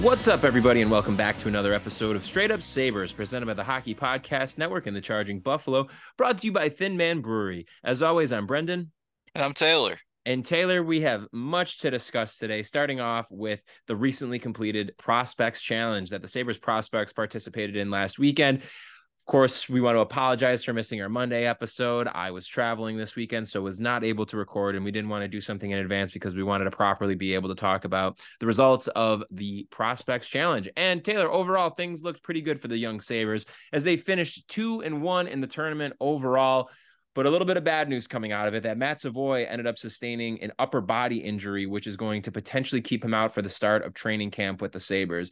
What's up, everybody, and welcome back to another episode of Straight Up Sabres, presented by the Hockey Podcast Network and the Charging Buffalo, brought to you by Thin Man Brewery. As always, I'm Brendan. And I'm Taylor. And Taylor, we have much to discuss today, starting off with the recently completed Prospects Challenge that the Sabres prospects participated in last weekend. Course, we want to apologize for missing our Monday episode. I was traveling this weekend, so was not able to record, and we didn't want to do something in advance because we wanted to properly be able to talk about the results of the Prospects Challenge. And Taylor, overall, things looked pretty good for the young Sabres as they finished two and one in the tournament overall. But a little bit of bad news coming out of it that Matt Savoy ended up sustaining an upper body injury, which is going to potentially keep him out for the start of training camp with the Sabres.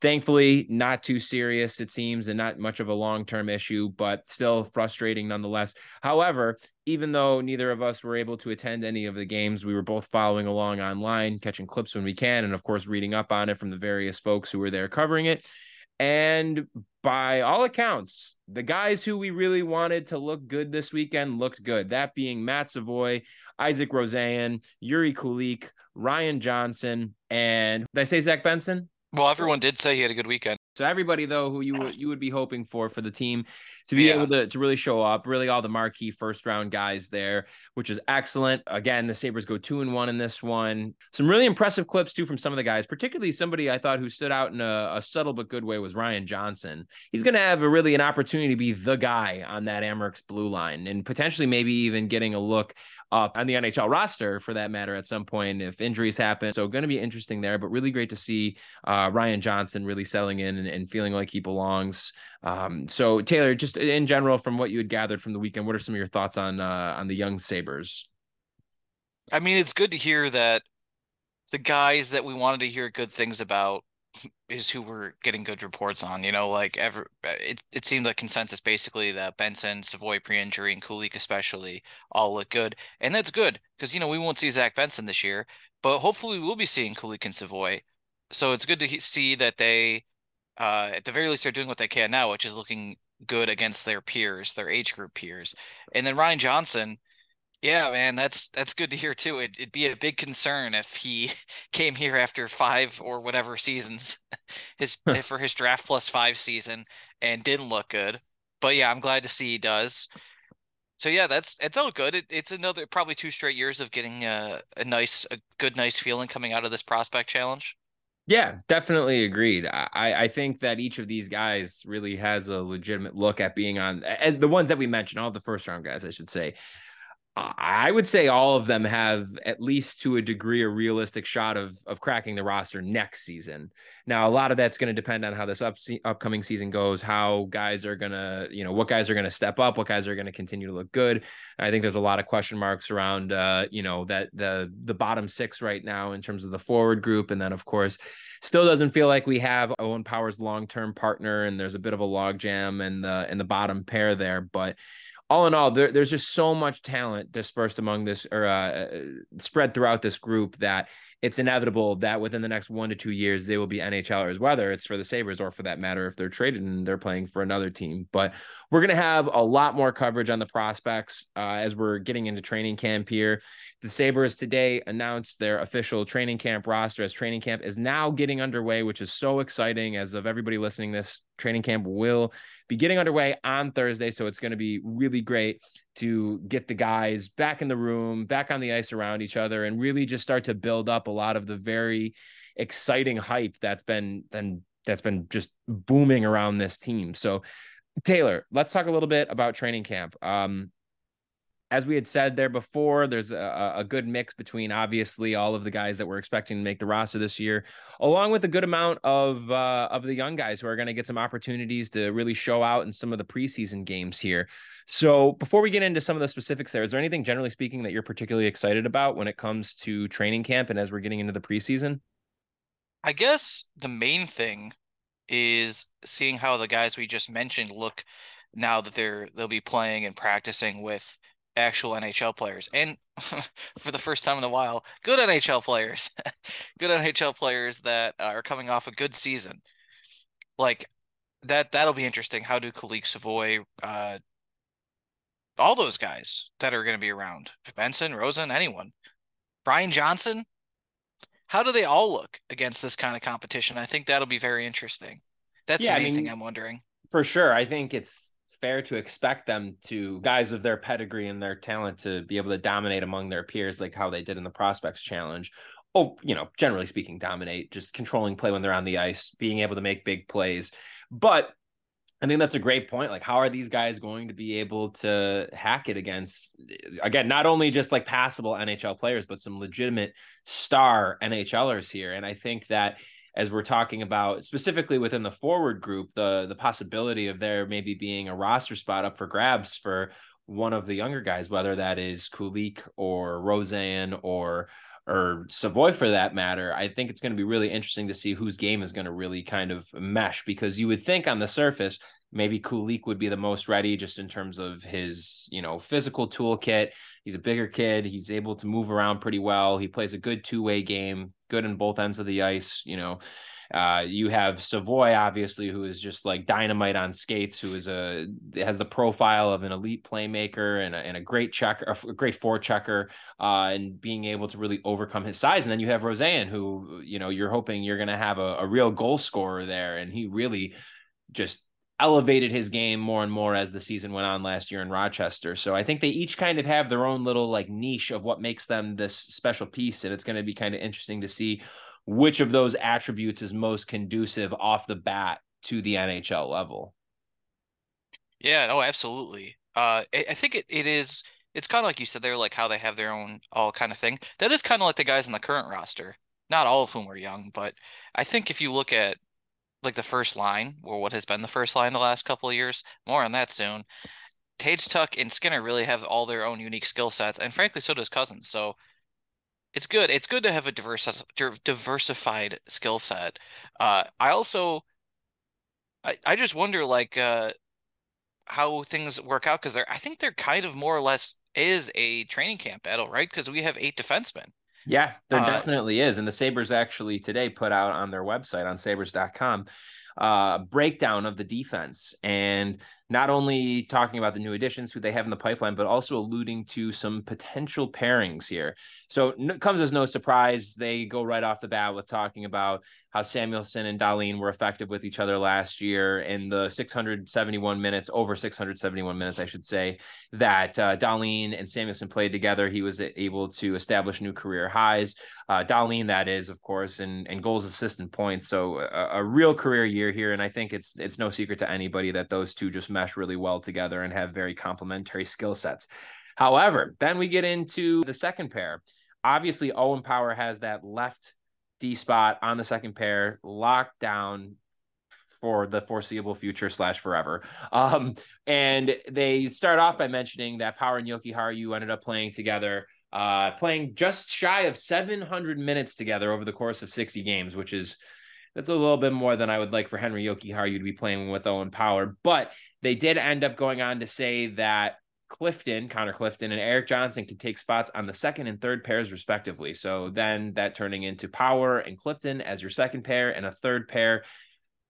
Thankfully, not too serious, it seems, and not much of a long term issue, but still frustrating nonetheless. However, even though neither of us were able to attend any of the games, we were both following along online, catching clips when we can, and of course, reading up on it from the various folks who were there covering it. And by all accounts, the guys who we really wanted to look good this weekend looked good. That being Matt Savoy, Isak Rosén, Jiri Kulich Ryan Johnson, and did I say Zach Benson? Well, everyone did say he had a good weekend. So everybody though who you would you would be hoping for for the team to be yeah. able to, to really show up, really all the marquee first round guys there, which is excellent. Again, the Sabres go two and one in this one. Some really impressive clips too from some of the guys, particularly somebody I thought who stood out in a, a subtle but good way was Ryan Johnson. He's going to have a really an opportunity to be the guy on that Amerks blue line and potentially maybe even getting a look up on the NHL roster for that matter at some point if injuries happen. So going to be interesting there, but really great to see uh, Ryan Johnson really selling in and, and feeling like he belongs. Um, so Taylor, just in general, from what you had gathered from the weekend, what are some of your thoughts on uh, on the young Sabres? I mean, it's good to hear that the guys that we wanted to hear good things about is who we're getting good reports on. You know, like ever it, it seemed like consensus basically that Benson, Savoy pre-injury, and Kulich especially all look good. And that's good because you know we won't see Zach Benson this year, but hopefully we will be seeing Kulich and Savoy. So it's good to see that they uh at the very least they're doing what they can now, which is looking good against their peers, their age group peers. And then Ryan Johnson, yeah, man, that's that's good to hear too. It, would be a big concern if he came here after five or whatever seasons, his for his draft plus five season and didn't look good. But yeah, I'm glad to see he does. So yeah, that's it's all good. It, it's another probably two straight years of getting a, a nice, a good, nice feeling coming out of this prospect challenge. Yeah, definitely agreed. I, I think that each of these guys really has a legitimate look at being on as the ones that we mentioned, all the first round guys, I should say, I would say all of them have at least to a degree a realistic shot of of cracking the roster next season. Now, a lot of that's going to depend on how this up, upcoming season goes, how guys are going to, you know, what guys are going to step up, what guys are going to continue to look good. I think there's a lot of question marks around, uh, you know, that the the bottom six right now in terms of the forward group, and then of course, still doesn't feel like we have Owen Power's long term partner, and there's a bit of a logjam in the in the bottom pair there, but all in all, there, there's just so much talent dispersed among this or uh, uh, spread throughout this group that it's inevitable that within the next one to two years they will be NHLers, whether it's for the Sabres or for that matter if they're traded and they're playing for another team. But we're gonna have a lot more coverage on the prospects uh, as we're getting into training camp here. The Sabres today announced their official training camp roster as training camp is now getting underway, which is so exciting. As of everybody listening this training camp will be getting underway on Thursday. So it's going to be really great to get the guys back in the room, back on the ice around each other, and really just start to build up a lot of the very exciting hype that's been then that's been just booming around this team. So Taylor, let's talk a little bit about training camp. Um, as we had said there before, there's a, a, good mix between obviously all of the guys that we're expecting to make the roster this year, along with a good amount of uh, of the young guys who are going to get some opportunities to really show out in some of the preseason games here. So, before we get into some of the specifics, there is there anything generally speaking that you're particularly excited about when it comes to training camp and as we're getting into the preseason? I guess the main thing is seeing how the guys we just mentioned look now that they're they'll be playing and practicing with actual NHL players. And for the first time in a while, good NHL players. good NHL players that are coming off a good season. Like that that'll be interesting. How do Kulich Savoy, uh all those guys that are going to be around. Benson, Rosen, anyone. Brian Johnson, how do they all look against this kind of competition? I think that'll be very interesting. That's yeah, the main I mean, thing I'm wondering. For sure. I think it's fair to expect them to guys of their pedigree and their talent to be able to dominate among their peers like how they did in the prospects challenge oh you know generally speaking dominate just controlling play when they're on the ice being able to make big plays but I think that's a great point. Like, how are these guys going to be able to hack it against, again, not only just like passable NHL players, but some legitimate star NHLers here? And I think that as we're talking about specifically within the forward group, the the possibility of there maybe being a roster spot up for grabs for one of the younger guys, whether that is Kulich or Rosén or or Savoy for that matter, I think it's going to be really interesting to see whose game is going to really kind of mesh because you would think on the surface maybe Kulich would be the most ready just in terms of his, you know, physical toolkit. He's a bigger kid. He's able to move around pretty well. He plays a good two-way game, good in both ends of the ice, you know. Uh, you have Savoy, obviously, who is just like dynamite on skates, who is a has the profile of an elite playmaker and a, and a great checker, a great forechecker, uh, and being able to really overcome his size. And then you have Rosén, who you know you're hoping you're going to have a, a real goal scorer there, and he really just elevated his game more and more as the season went on last year in Rochester. So I think they each kind of have their own little like niche of what makes them this special piece. And it's going to be kind of interesting to see which of those attributes is most conducive off the bat to the NHL level. Yeah, no, absolutely. Uh, I think it, it is, it's kind of like you said, they're like how they have their own all kind of thing. That is kind of like the guys in the current roster. Not all of whom are young, but I think if you look at like the first line or what has been the first line the last couple of years. More on that soon. Tage Tuch and Skinner really have all their own unique skill sets, and frankly, so does Cozens. So it's good. It's good to have a diverse, diversified skill set. Uh, I also, I, I just wonder like uh, how things work out because they're. I think they're kind of more or less is a training camp battle, right? Because we have eight defensemen. Yeah, there uh, definitely is. And the Sabres actually today put out on their website on sabres.com uh, breakdown of the defense and not only talking about the new additions who they have in the pipeline, but also alluding to some potential pairings here. So it comes as no surprise. They go right off the bat with talking about how Samuelsson and Dahlin were effective with each other last year in the 671 minutes, over 671 minutes, I should say, that uh, Dahlin and Samuelsson played together. He was able to establish new career highs. Uh, Dahlin, that is, of course, and, and goals, assists, and points. So a, a real career year here. And I think it's it's no secret to anybody that those two just mesh really well together and have very complementary skill sets. However, then we get into the second pair. Obviously, Owen Power has that left D spot on the second pair locked down for the foreseeable future slash forever. Um, and they start off by mentioning that Power and Jokiharju ended up playing together, uh, playing just shy of 700 minutes together over the course of 60 games, which is that's a little bit more than I would like for Henri Jokiharju to be playing with Owen Power. But they did end up going on to say that Clifton, Connor Clifton, and Erik Johnson could take spots on the second and third pairs, respectively. So then that turning into Power and Clifton as your second pair, and a third pair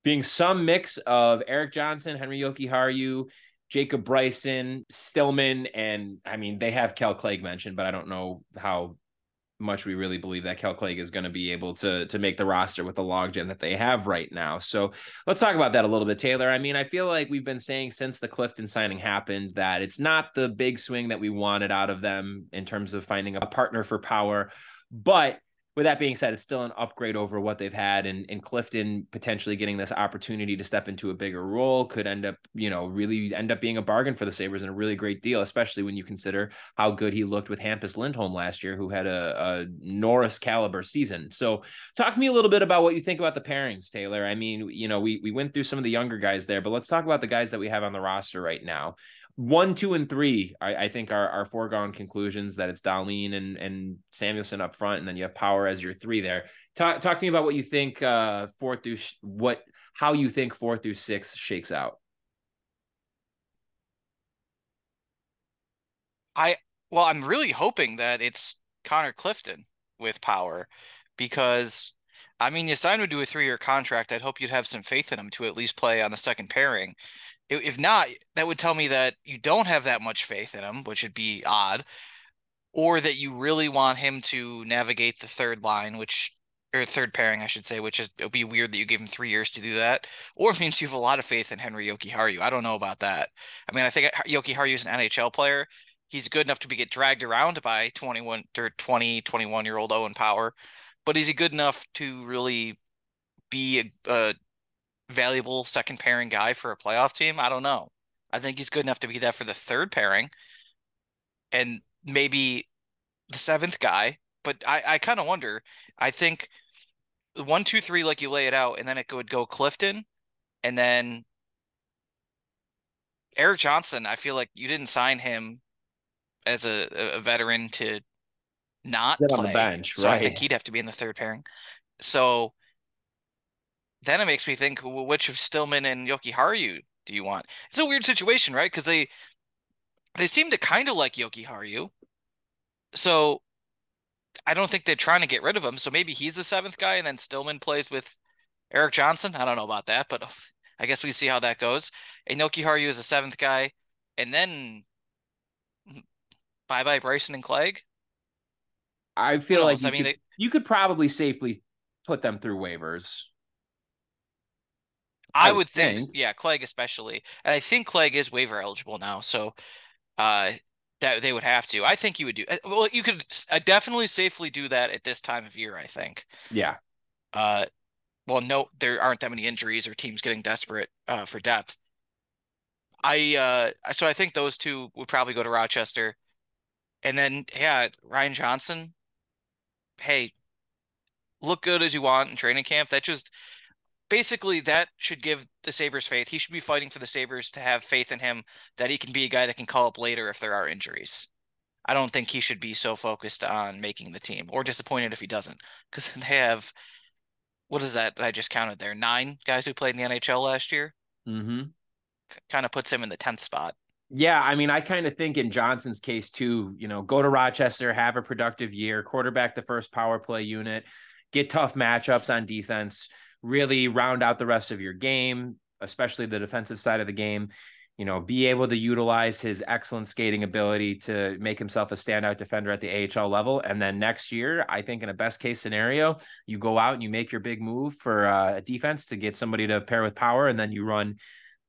being some mix of Erik Johnson, Henri Jokiharju, Jacob Bryson, Stillman, and I mean, they have Kale Clague mentioned, but I don't know how much we really believe that Kale Clague is going to be able to to make the roster with the logjam that they have right now. So let's talk about that a little bit, Taylor. I mean, I feel like we've been saying since the Clifton signing happened that it's not the big swing that we wanted out of them in terms of finding a partner for power, but with that being said, it's still an upgrade over what they've had, and, and Clifton potentially getting this opportunity to step into a bigger role could end up, you know, really end up being a bargain for the Sabres and a really great deal, especially when you consider how good he looked with Hampus Lindholm last year, who had a, a Norris caliber season. So, talk to me a little bit about what you think about the pairings, Taylor. I mean, you know, we we went through some of the younger guys there, but let's talk about the guys that we have on the roster right now one, two, and three, I, I, think are, are foregone conclusions that it's Dahlin and and Samuelsson up front, and then you have Power as your three there. Talk talk to me about what you think uh four through sh- what how you think four through six shakes out. I well, I'm really hoping that it's Connor Clifton with Power, because I mean, you signed him to do a three year contract. I'd hope you'd have some faith in him to at least play on the second pairing. If not, that would tell me that you don't have that much faith in him, which would be odd, or that you really want him to navigate the third line, which or third pairing, I should say, which is it would be weird that you gave him three years to do that, or it means you have a lot of faith in Henri Jokiharju. I don't know about that. I mean, I think Jokiharju is an NHL player. He's good enough to be get dragged around by 21 or 20, 21 year old Owen Power, but is he good enough to really be a, a valuable second pairing guy for a playoff team? I don't know. I think he's good enough to be that for the third pairing and maybe the seventh guy. But I, I kind of wonder. I think one, two, three, like you lay it out, and then it would go Clifton, and then Erik Johnson. I feel like you didn't sign him as a, a veteran to not Get play. on the bench, so right? I think he'd have to be in the third pairing. So then it makes me think, well, which of Stillman and Jokiharju do you want? It's a weird situation, right? Because they they seem to kind of like Jokiharju, so I don't think they're trying to get rid of him. So maybe he's the seventh guy, and then Stillman plays with Erik Johnson. I don't know about that, but I guess we see how that goes. And Jokiharju is the seventh guy, and then hmm, bye bye Bryson and Clague. I feel like I mean, could, they, you could probably safely put them through waivers. I, I would would think, think. yeah, Clague especially, and I think Clague is waiver eligible now, so uh, that they would have to. I think you would do. uh, Well, you could uh, definitely safely do that at this time of year. I think. Yeah. Uh, well, no, there aren't that many injuries or teams getting desperate uh, for depth. I uh, so I think those two would probably go to Rochester, and then yeah, Ryan Johnson. Hey, look good as you want in training camp. That just basically that should give the Sabres faith. He should be fighting for the Sabres to have faith in him that he can be a guy that can call up later if there are injuries. I don't think he should be so focused on making the team or disappointed if he doesn't because they have what is that I just counted there? Nine guys who played in the NHL last year. Mm-hmm. Kind of puts him in the 10th spot. Yeah, I mean, I kind of think in Johnson's case too, you know, go to Rochester, have a productive year, quarterback the first power play unit, get tough matchups on defense, really round out the rest of your game, especially the defensive side of the game. You know, be able to utilize his excellent skating ability to make himself a standout defender at the AHL level. And then next year, I think in a best case scenario, you go out and you make your big move for uh, a defense to get somebody to pair with power, and then you run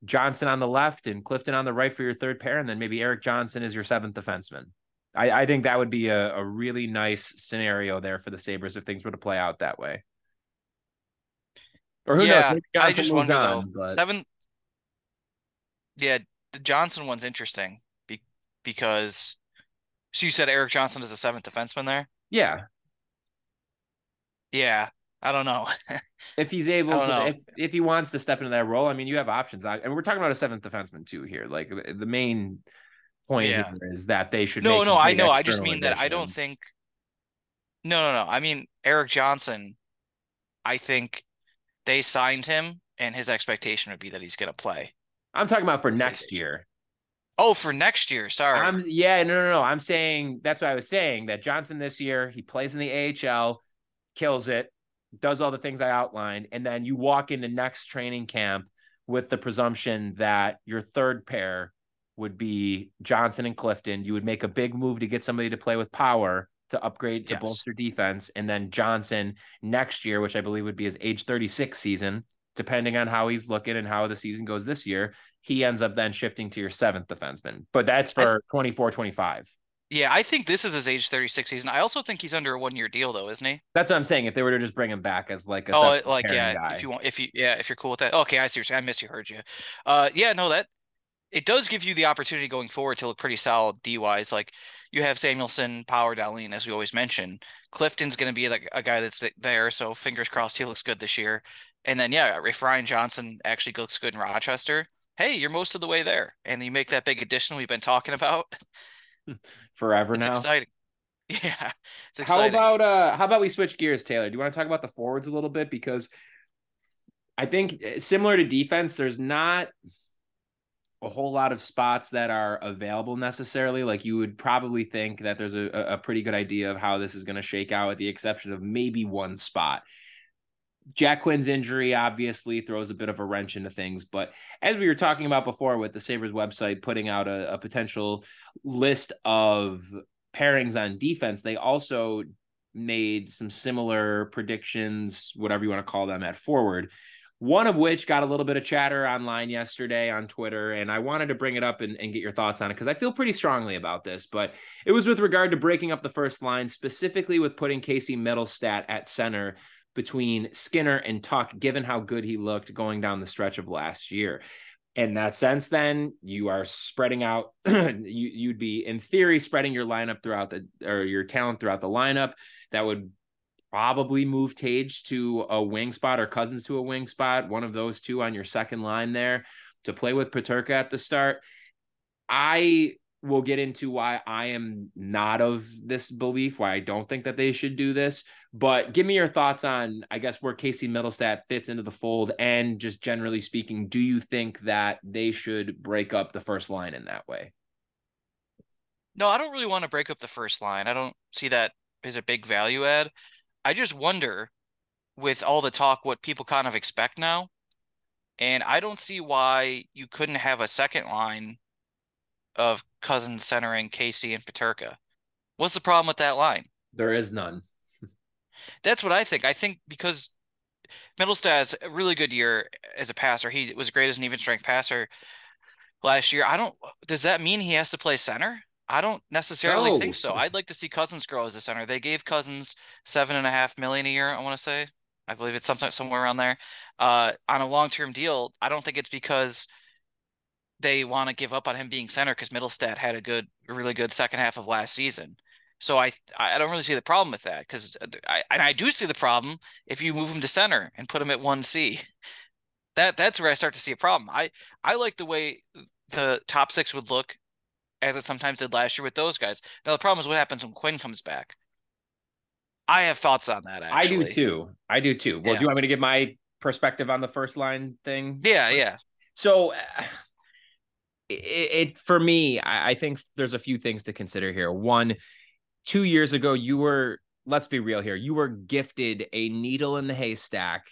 Johnson on the left and Clifton on the right for your third pair, and then maybe Erik Johnson is your seventh defenseman. I, I think that would be a, a really nice scenario there for the Sabres if things were to play out that way. Or who yeah, knows? I just wonder on, though. but- Seven. Yeah, the Johnson one's interesting be- because. So you said Erik Johnson is a seventh defenseman there? yeah, Yeah, I don't know. if he's able to, if, if he wants to step into that role, I mean, you have options. I, and we're talking about a seventh defenseman too here. Like the, the main point Yeah. is that they should. no, no, I know. I just mean that I don't think. No, no, no. I mean Erik Johnson. I think they signed him, and his expectation would be that he's going to play. I'm talking about for next year. Oh, for next year. Sorry. I'm yeah, no, no, no. I'm saying that's what I was saying. That Johnson this year he plays in the AHL, kills it, does all the things I outlined, and then you walk into next training camp with the presumption that your third pair would be Johnson and Clifton. You would make a big move to get somebody to play with power to upgrade to Yes. bolster defense, and then Johnson next year, which I believe would be his age 36 season, depending on how he's looking and how the season goes this year, he ends up then shifting to your seventh defenseman. But that's I- for 24, 25. Yeah, I think this is his age 36 season. I also think he's under a one year deal though, isn't he? That's what I'm saying. If they were to just bring him back as like a Oh, like yeah, guy. if you want, if you yeah, if you're cool with that. Okay, I see. What you're saying. I miss you, heard you. Uh, yeah, no, that it does give you the opportunity going forward to look pretty solid D wise. Like you have Samuelsson, Power, Dahlin, as we always mention. Clifton's going to be like a guy that's there, so fingers crossed he looks good this year. And then yeah, if Ryan Johnson actually looks good in Rochester, hey, you're most of the way there, and you make that big addition we've been talking about. forever It's now. exciting. Yeah, it's How about uh how about we switch gears, Taylor? Do you want to talk about the forwards a little bit? Because I think uh, similar to defense, there's not a whole lot of spots that are available necessarily. Like you would probably think that there's a, a pretty good idea of how this is going to shake out, with the exception of maybe one spot. Jack Quinn's injury obviously throws a bit of a wrench into things, but as we were talking about before with the Sabres website putting out a, a potential list of pairings on defense, they also made some similar predictions, whatever you want to call them, at forward. One of which got a little bit of chatter online yesterday on Twitter, and I wanted to bring it up and, and get your thoughts on it because I feel pretty strongly about this. But it was with regard to breaking up the first line, specifically with putting Casey Mittelstadt at center between Skinner and Tuch, given how good he looked going down the stretch of last year in that sense, then you are spreading out. you, you'd be, in theory, spreading your lineup throughout the or your talent throughout the lineup. That would probably move Tage to a wing spot or Cozens to a wing spot. One of those two on your second line there to play with Peterka at the start. I will get into why I am not of this belief, why I don't think that they should do this. But give me your thoughts on, I guess, where Casey Mittelstadt fits into the fold. And just generally speaking, do you think that they should break up the first line in that way? No, I don't really want to break up the first line. I don't see that as a big value add. I just wonder, with all the talk, what people kind of expect now. And I don't see why you couldn't have a second line of Cozens centering Casey and Peterka. What's the problem with that line? There is none. That's what I think. I think because Mittelstadt has a really good year as a passer. He was great as an even strength passer last year. I don't. Does that mean he has to play center? I don't necessarily No. think so. I'd like to see Cozens grow as a center. They gave Cozens seven and a half million a year. I want to say. I believe it's something somewhere around there. Uh, on a long term deal. I don't think it's because they want to give up on him being center because Mittelstadt had a good, really good second half of last season. So I I don't really see the problem with that because I and I do see the problem if you move him to center and put him at one C. That that's where I start to see a problem. I I like the way the top six would look as it sometimes did last year with those guys. Now the problem is what happens when Quinn comes back. I have thoughts on that actually. I do too. I do too. Well, Yeah. do you want me to give my perspective on the first line thing? Yeah, yeah. So, uh, it, it for me, I, I think there's a few things to consider here. One, two years ago, you were let's be real here. You were gifted a needle in the haystack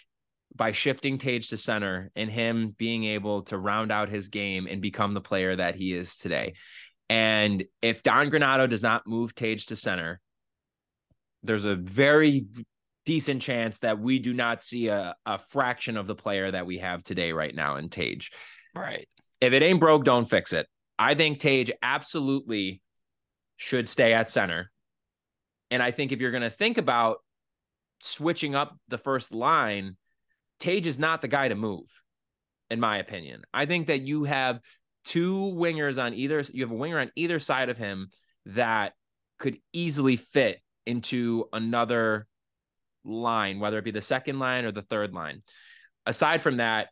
by shifting Tage to center and him being able to round out his game and become the player that he is today. And if Don Granato does not move Tage to center, there's a very decent chance that we do not see a, a fraction of the player that we have today right now in Tage. Right. If it ain't broke, don't fix it. I think Tage absolutely should stay at center. And I think if you're going to think about switching up the first line, Tage is not the guy to move, in my opinion. I think that you have two wingers on either, you have a winger on either side of him that could easily fit into another line, whether it be the second line or the third line. Aside from that,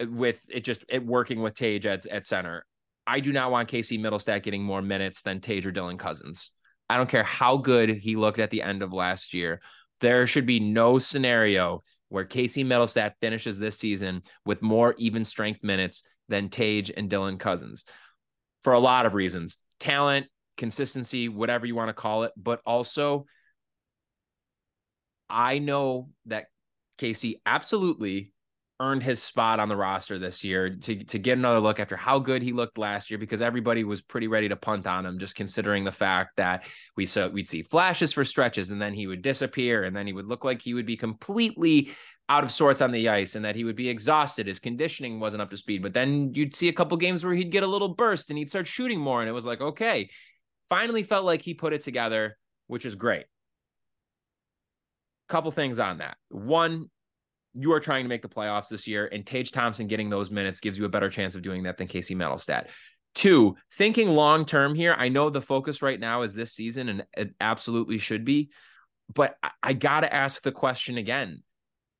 with it just it working with Tage at, at center, I do not want Casey Mittelstadt getting more minutes than Tage or Dylan Cozens. I don't care how good he looked at the end of last year. There should be no scenario where Casey Mittelstadt finishes this season with more even strength minutes than Tage and Dylan Cozens for a lot of reasons talent, consistency, whatever you want to call it. But also, I know that Casey absolutely earned his spot on the roster this year to, to get another look after how good he looked last year because everybody was pretty ready to punt on him just considering the fact that we saw we'd see flashes for stretches and then he would disappear and then he would look like he would be completely out of sorts on the ice and that he would be exhausted. His conditioning wasn't up to speed but then you'd see a couple games where he'd get a little burst and he'd start shooting more. And it was like okay finally felt like he put it together which is great. Couple things on that. One you are trying to make the playoffs this year, and Tage Thompson getting those minutes gives you a better chance of doing that than Casey Mittelstadt. Two, thinking long term here, I know the focus right now is this season, and it absolutely should be, but I got to ask the question again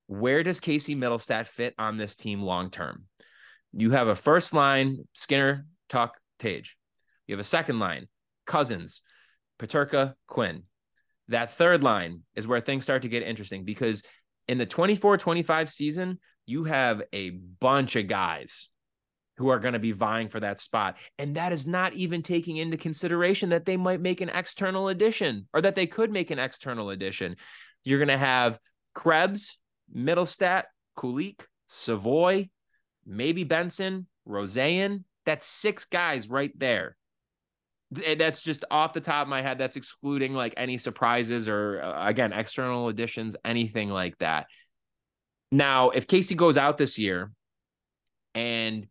where does Casey Mittelstadt fit on this team long term? You have a first line, Skinner, Tuch, Tage. You have a second line, Cozens, Peterka, Quinn. That third line is where things start to get interesting because in the 24 25 season, you have a bunch of guys who are going to be vying for that spot. And that is not even taking into consideration that they might make an external addition or that they could make an external addition. You're going to have Krebs, Mittelstadt, Kulich, Savoy, maybe Benson, Rosén. That's six guys right there. That's just off the top of my head that's excluding like any surprises or uh, again external additions anything like that. Now if casey goes out this year and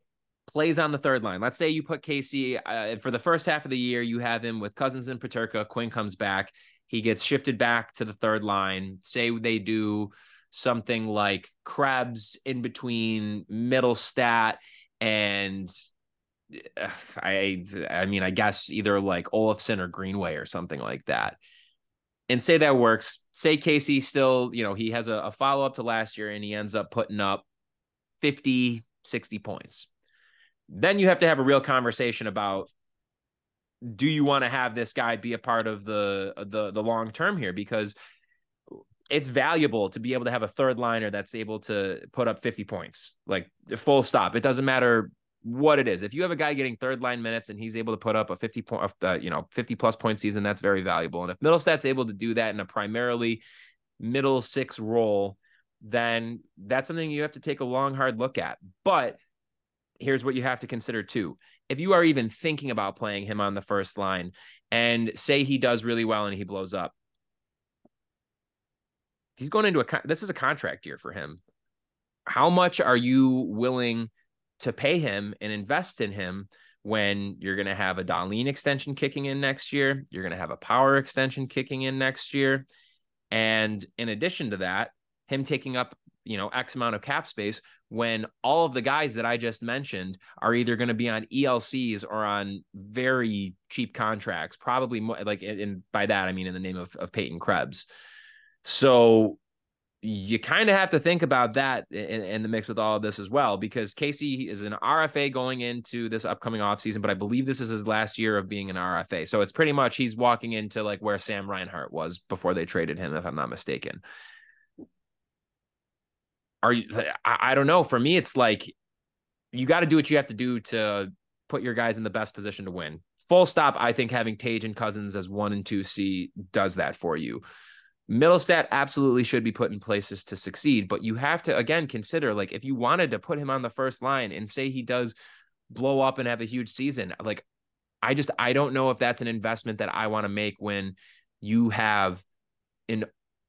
plays on the third line let's say you put casey uh, for the first half of the year you have him with Cozens and peterka quinn comes back he gets shifted back to the third line. Say they do something like krebs in between Mittelstadt and I I mean, I guess either like Olofsson or Greenway or something like that. And say that works. Say Casey still, you know, he has a, a follow up to last year and he ends up putting up 50, 60 points. Then you have to have a real conversation about do you want to have this guy be a part of the the the long term here because it's valuable to be able to have a third liner that's able to put up 50 points like full stop it doesn't matter what it is. If you have a guy getting third line minutes and he's able to put up a 50 point, uh, you know, 50 plus point season, that's very valuable. And if Mittelstadt's able to do that in a primarily middle six role, then that's something you have to take a long, hard look at. But here's what you have to consider too. If you are even thinking about playing him on the first line and say he does really well and he blows up, he's going into a, this is a contract year for him. How much are you willing to pay him and invest in him when you're going to have a Dahlin extension kicking in next year. You're going to have a power extension kicking in next year. And in addition to that, him taking up, you know, X amount of cap space when all of the guys that I just mentioned are either going to be on ELCs or on very cheap contracts, probably more like, and by that, I mean, in the name of, of Peyton Krebs. So you kind of have to think about that in, in, the mix with all of this as well, because Casey is an RFA going into this upcoming offseason, but I believe this is his last year of being an RFA. So it's pretty much he's walking into like where Sam Reinhart was before they traded him, if I'm not mistaken. Are you, I, I don't know. For me, it's like you got to do what you have to do to put your guys in the best position to win. Full stop. I think having Tage and Cozens as one and two C does that for you. Mittelstadt absolutely should be put in places to succeed, but you have to again consider like if you wanted to put him on the first line and say he does blow up and have a huge season, like I just I don't know if that's an investment that I want to make when you have an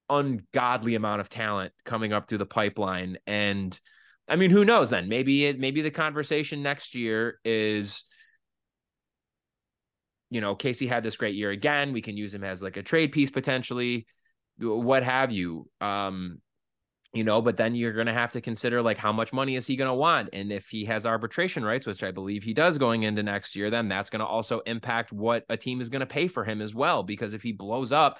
ungodly amount of talent coming up through the pipeline. And I mean who knows then? Maybe it maybe the conversation next year is you know Casey had this great year again. We can use him as like a trade piece potentially what have you. Um, you know, but then you're going to have to consider like how much money is he going to want? And if he has arbitration rights, which I believe he does going into next year, then that's going to also impact what a team is going to pay for him as well. Because if he blows up,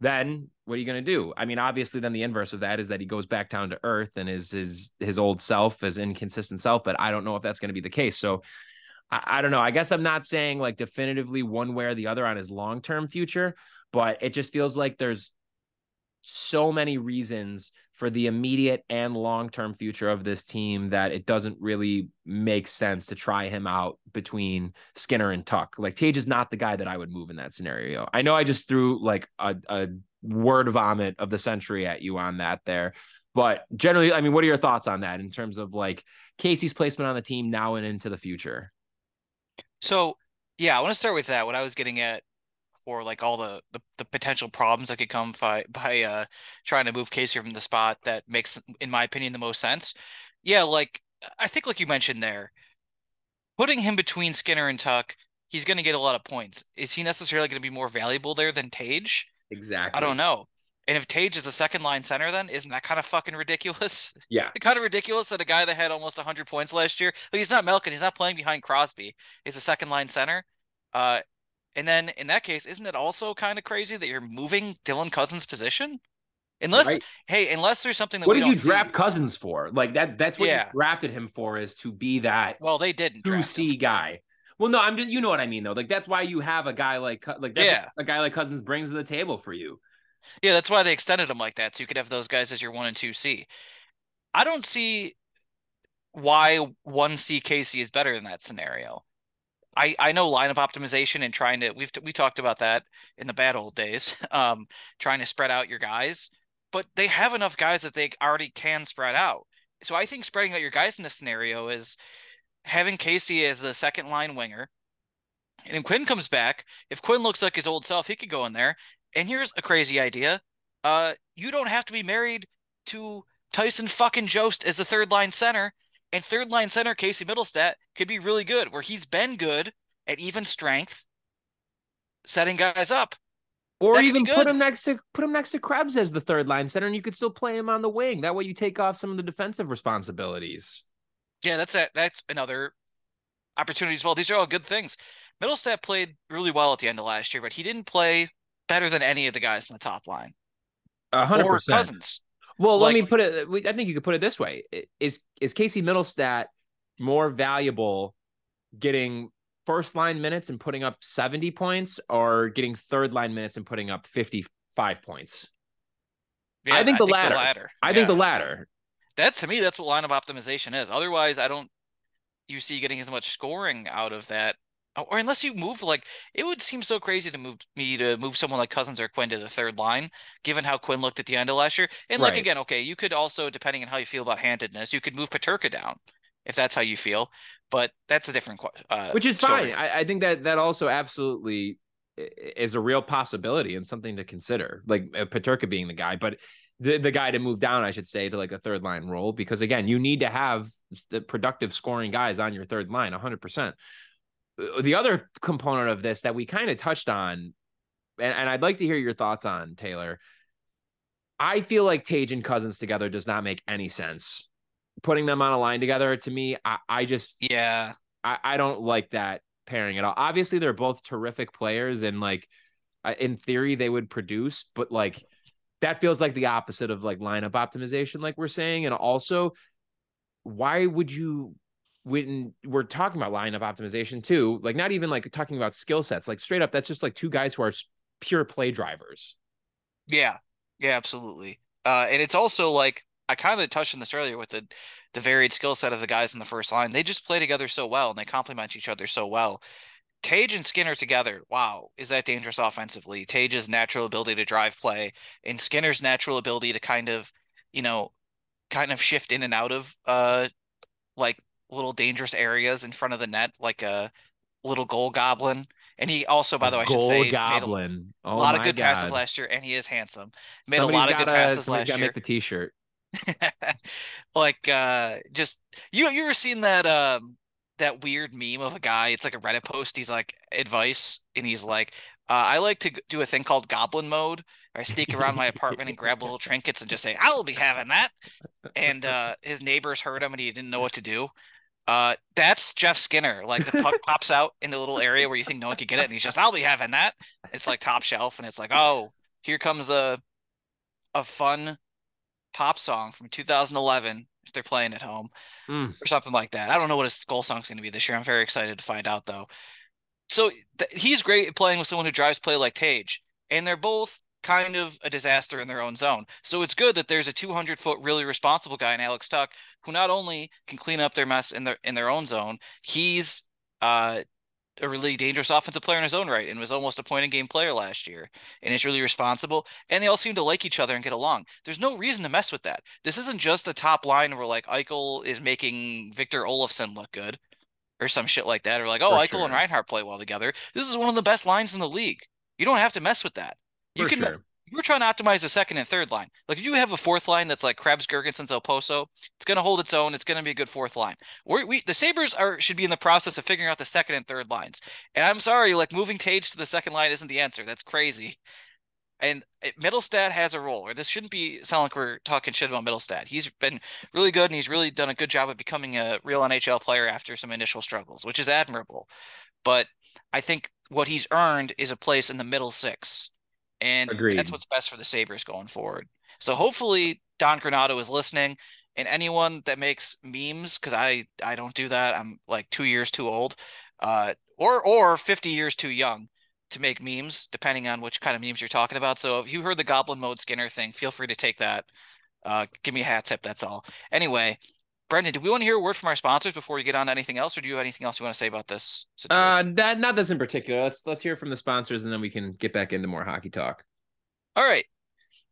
then what are you going to do? I mean, obviously, then the inverse of that is that he goes back down to earth and is his his old self, his inconsistent self. But I don't know if that's going to be the case. So I, I don't know. I guess I'm not saying like definitively one way or the other on his long term future, but it just feels like there's so many reasons for the immediate and long term future of this team that it doesn't really make sense to try him out between Skinner and Tuch. Like Tage is not the guy that I would move in that scenario. I know I just threw like a, a word vomit of the century at you on that there, But generally, I mean, what are your thoughts on that in terms of like Casey's placement on the team now and into the future? So yeah, I want to start with that. What I was getting at for like all the, the, the potential problems that could come by by uh trying to move Casey from the spot that makes, in my opinion, the most sense. Yeah, like I think like you mentioned there, putting him between Skinner and Tuch, he's going to get a lot of points. Is he necessarily going to be more valuable there than Tage? Exactly. I don't know. And if Tage is a second line center, then isn't that kind of fucking ridiculous? Yeah. kind of ridiculous that a guy that had almost 100 points last year, like he's not Malkin, he's not playing behind Crosby, he's a second line center. Uh, and then in that case, isn't it also kind of crazy that you're moving Dylan Cozens' position? Unless, right. hey, unless there's something that what did you draft see. Cozens for? Like that, that's what yeah. you drafted him for is to be that. Well, they didn't two C guy. Well, no, I'm just, you know what I mean though. Like that's why you have a guy like like yeah. a guy like Cozens brings to the table for you. Yeah, that's why they extended him like that, so you could have those guys as your one and two C. I don't see why one C Casey is better in that scenario. I I know lineup optimization and trying to we've we talked about that in the bad old days, um, trying to spread out your guys, but they have enough guys that they already can spread out. So I think spreading out your guys in this scenario is having Casey as the second line winger. And Quinn comes back. If Quinn looks like his old self, he could go in there. And here's a crazy idea. Uh, you don't have to be married to Tyson fucking Jost as the third line center. And third line center Casey Mittelstadt could be really good, where he's been good at even strength, setting guys up. Or even put him next to put him next to Krebs as the third line center, and you could still play him on the wing. That way, you take off some of the defensive responsibilities. Yeah, that's a, that's another opportunity as well. These are all good things. Mittelstadt played really well at the end of last year, but he didn't play better than any of the guys in the top line. Hundred percent. Cozens. Well, like, let me put it. I think you could put it this way: is is Casey Mittelstadt more valuable getting first line minutes and putting up seventy points, or getting third line minutes and putting up fifty five points? Yeah, I think, the, I think latter. the latter. I yeah. think the latter. That's to me, that's what line of optimization is. Otherwise, I don't you see getting as much scoring out of that. Or unless you move like it would seem so crazy to move me to move someone like Cozens or Quinn to the third line, given how Quinn looked at the end of last year. And like Right. again, okay, you could also, depending on how you feel about handedness, you could move Peterka down if that's how you feel. But that's a different question. Uh, which is story. fine. I, I think that that also absolutely is a real possibility and something to consider. Like uh, Peterka being the guy, but the the guy to move down, I should say, to like a third line role because again, you need to have the productive scoring guys on your third line, hundred percent. Uh, Uh, the other component of this that we kind of touched on, and, and I'd like to hear your thoughts on Taylor. I feel like Tage and Cozens together does not make any sense. Putting them on a line together to me, I, I just Yeah. I, I don't like that pairing at all. Obviously, they're both terrific players, and like in theory, they would produce, but like that feels like the opposite of like lineup optimization, like we're saying. And also, why would you? When we're talking about lineup optimization too, like not even like talking about skill sets, like straight up, that's just like two guys who are pure play drivers. Yeah. Yeah, absolutely. Uh, and it's also like I kind of touched on this earlier with the the varied skill set of the guys in the first line. They just play together so well and they complement each other so well. Tage and Skinner together, wow, is that dangerous offensively? Tage's natural ability to drive play and Skinner's natural ability to kind of, you know, kind of shift in and out of uh like little dangerous areas in front of the net, like a little goal goblin. And he also, by the way, I should Goal say, a- goblin. a Oh lot of good passes last year, and he is handsome. Made Somebody's a lot of good gotta- passes last year. Make the T-shirt. like uh just you you ever seen that um that weird meme of a guy it's like a reddit post he's like advice and he's like uh, i like to do a thing called goblin mode i sneak around my apartment and grab little trinkets and just say i'll be having that and uh his neighbors heard him and he didn't know what to do uh that's jeff skinner like the puck pops out in the little area where you think no one could get it and he's just i'll be having that it's like top shelf and it's like oh here comes a a fun pop song from 2011 if they're playing at home Mm. or something like that. I don't know what his goal song's going to be this year. I'm very excited to find out though. So th- he's great at playing with someone who drives play like Tage, and they're both kind of a disaster in their own zone. So it's good that there's a 200 foot really responsible guy in Alex Tuch who not only can clean up their mess in their in their own zone, he's uh a really dangerous offensive player in his own right and was almost a point in game player last year and is really responsible. And they all seem to like each other and get along. There's no reason to mess with that. This isn't just a top line where like Eichel is making Victor Olofsson look good or some shit like that. Or like, oh, For Eichel sure. and Reinhart play well together. This is one of the best lines in the league. You don't have to mess with that. You can sure you are trying to optimize the second and third line. Like if you have a fourth line that's like Krebs, Girgensons, Okposo, it's going to hold its own. It's going to be a good fourth line. We're, we the Sabres are should be in the process of figuring out the second and third lines. And I'm sorry, like moving Tage to the second line isn't the answer. That's crazy. And eh, Mittelstadt has a role. Or this shouldn't be sound like we're talking shit about Mittelstadt. He's been really good and he's really done a good job of becoming a real NHL player after some initial struggles, which is admirable. But I think what he's earned is a place in the middle six and Agreed. that's what's best for the Sabres going forward. So hopefully Don Granato is listening and anyone that makes memes, because I I don't do that. I'm like two years too old, uh, or or 50 years too young to make memes, depending on which kind of memes you're talking about. So if you heard the Goblin Mode Skinner thing, feel free to take that. Uh, give me a hat tip. That's all. Anyway, Brendan, do we want to hear a word from our sponsors before we get on to anything else, or do you have anything else you want to say about this situation? Uh, that, not this in particular. Let's let's hear from the sponsors, and then we can get back into more hockey talk. All right.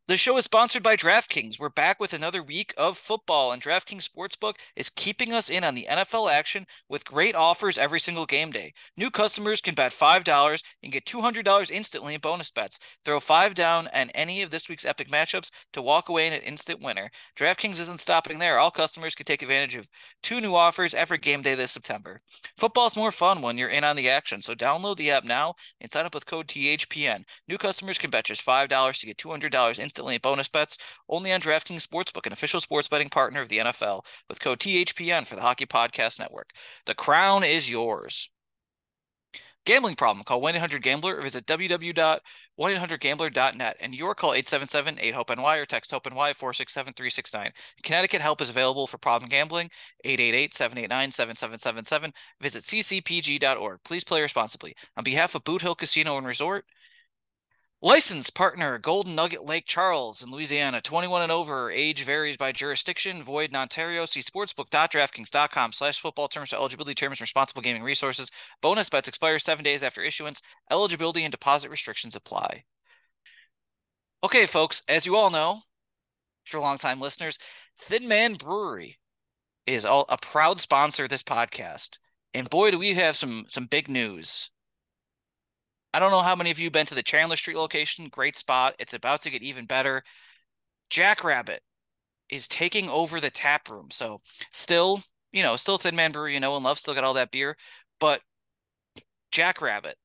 The show is sponsored by DraftKings. We're back with another week of football, and DraftKings Sportsbook is keeping us in on the NFL action with great offers every single game day. New customers can bet $5 and get $200 instantly in bonus bets. Throw 5 down on any of this week's epic matchups to walk away in an instant winner. DraftKings isn't stopping there. All customers can take advantage of two new offers every game day this September. Football's more fun when you're in on the action, so download the app now and sign up with code THPN. New customers can bet just $5 to get $200 instantly instantly bonus bets only on DraftKings Sportsbook, an official sports betting partner of the NFL, with code THPN for the Hockey Podcast Network. The crown is yours. Gambling problem? Call 1-800-GAMBLER or visit www.1800gambler.net. And your call 877-8-HOPE-NY or text HOPE-NY 467-369. Connecticut help is available for problem gambling. 888-789-7777. Visit ccpg.org. Please play responsibly. On behalf of Boot Hill Casino and Resort, License partner Golden Nugget Lake Charles in Louisiana. 21 and over. Age varies by jurisdiction. Void in Ontario. See sportsbook.draftkings.com slash football terms for eligibility terms and responsible gaming resources. Bonus bets expire seven days after issuance. Eligibility and deposit restrictions apply. Okay, folks, as you all know, for longtime listeners, Thin Man Brewery is all, a proud sponsor of this podcast. And boy, do we have some some big news. I don't know how many of you been to the Chandler Street location. Great spot. It's about to get even better. Jackrabbit is taking over the tap room. So still, you know, still Thin Man Brewery, you know, and love, still got all that beer. But Jackrabbit,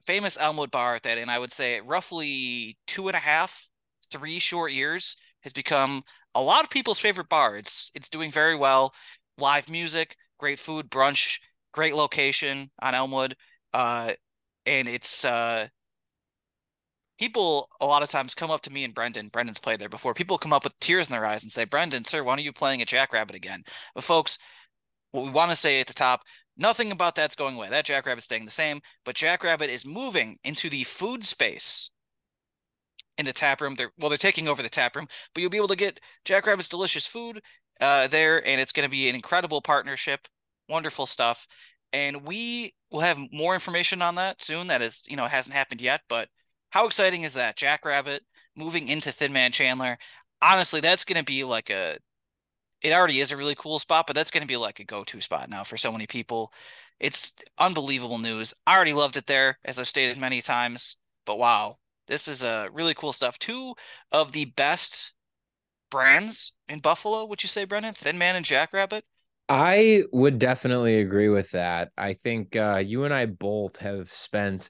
famous Elmwood bar that in I would say roughly two and a half, three short years has become a lot of people's favorite bar. It's it's doing very well. Live music, great food, brunch, great location on Elmwood. Uh, and it's uh people a lot of times come up to me and Brendan. Brendan's played there before. People come up with tears in their eyes and say, Brendan, sir, why are you playing a Jackrabbit again? But folks, what we want to say at the top, nothing about that's going away. That Jackrabbit's staying the same, but Jackrabbit is moving into the food space in the tap room. They're well, they're taking over the tap room, but you'll be able to get Jackrabbit's delicious food uh, there, and it's going to be an incredible partnership. Wonderful stuff and we will have more information on that soon. That is, you know, hasn't happened yet, but how exciting is that? Jackrabbit moving into Thin Man Chandler. Honestly, that's going to be like a. It already is a really cool spot, but that's going to be like a go-to spot now for so many people. It's unbelievable news. I already loved it there, as I've stated many times. But wow, this is a uh, really cool stuff. Two of the best brands in Buffalo, would you say, Brendan? Thin Man and Jackrabbit. I would definitely agree with that. I think uh, you and I both have spent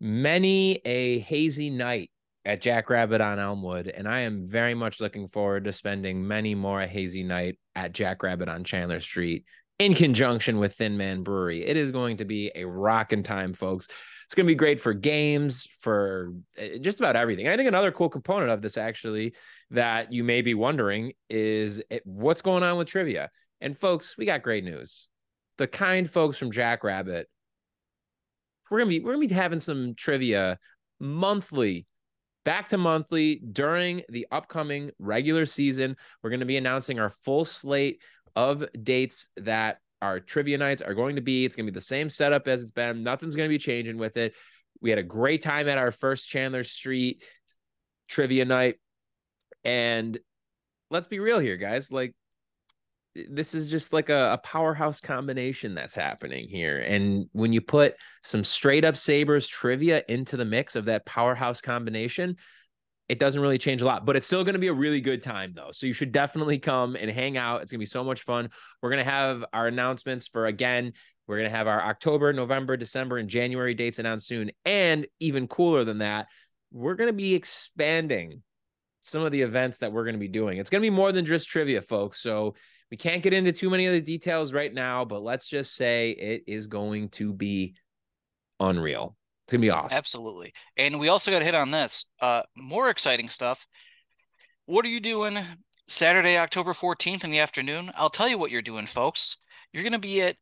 many a hazy night at Jackrabbit on Elmwood, and I am very much looking forward to spending many more a hazy night at Jackrabbit on Chandler Street in conjunction with Thin Man Brewery. It is going to be a rocking time, folks. It's going to be great for games, for eh, just about everything. I think another cool component of this, actually, that you may be wondering is it, what's going on with trivia and folks, we got great news. The kind folks from Jackrabbit, we're gonna be we're gonna be having some trivia monthly, back to monthly during the upcoming regular season. We're gonna be announcing our full slate of dates that our trivia nights are going to be. It's to be the same setup as it's been. Nothing's to be changing with it. We had a great time at our first Chandler Street trivia night. And let's be real here, guys. Like, this is just like a, a, powerhouse combination that's happening here. And when you put some straight up Sabres trivia into the mix of that powerhouse combination, it doesn't really change a lot, but it's still going to be a really good time though. So you should definitely come and hang out. It's going to be so much fun. We're going to have our announcements for again, we're going to have our October, November, December, and January dates announced soon. And even cooler than that, we're going to be expanding some of the events that we're going to be doing. It's going to be more than just trivia, folks. So we can't get into too many of the details right now, but let's just say it is going to be unreal. It's gonna be awesome. Absolutely. And we also got to hit on this. Uh, more exciting stuff. What are you doing Saturday, October 14th in the afternoon? I'll tell you what you're doing, folks. You're gonna be at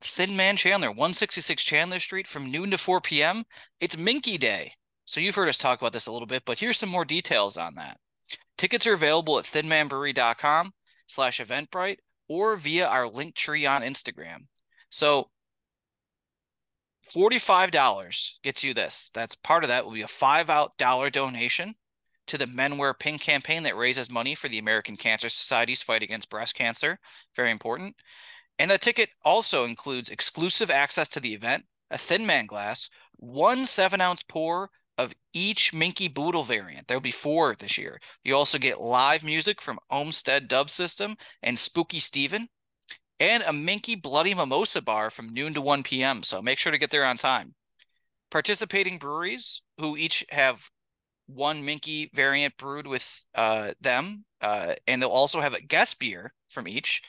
Thin Man Chandler, 166 Chandler Street from noon to 4 p.m. It's Minky Day. So you've heard us talk about this a little bit, but here's some more details on that. Tickets are available at thinmanbrewery.com slash eventbrite or via our link tree on Instagram. So $45 gets you this. That's part of that will be a five out dollar donation to the Men Wear Pink campaign that raises money for the American Cancer Society's fight against breast cancer. Very important. And the ticket also includes exclusive access to the event, a thin man glass, one seven ounce pour of each Minky Boodle variant. There'll be four this year. You also get live music from Olmsted Dub System and Spooky Steven and a Minky Bloody Mimosa bar from noon to 1 p.m. So make sure to get there on time. Participating breweries who each have one Minky variant brewed with uh, them, uh, and they'll also have a guest beer from each.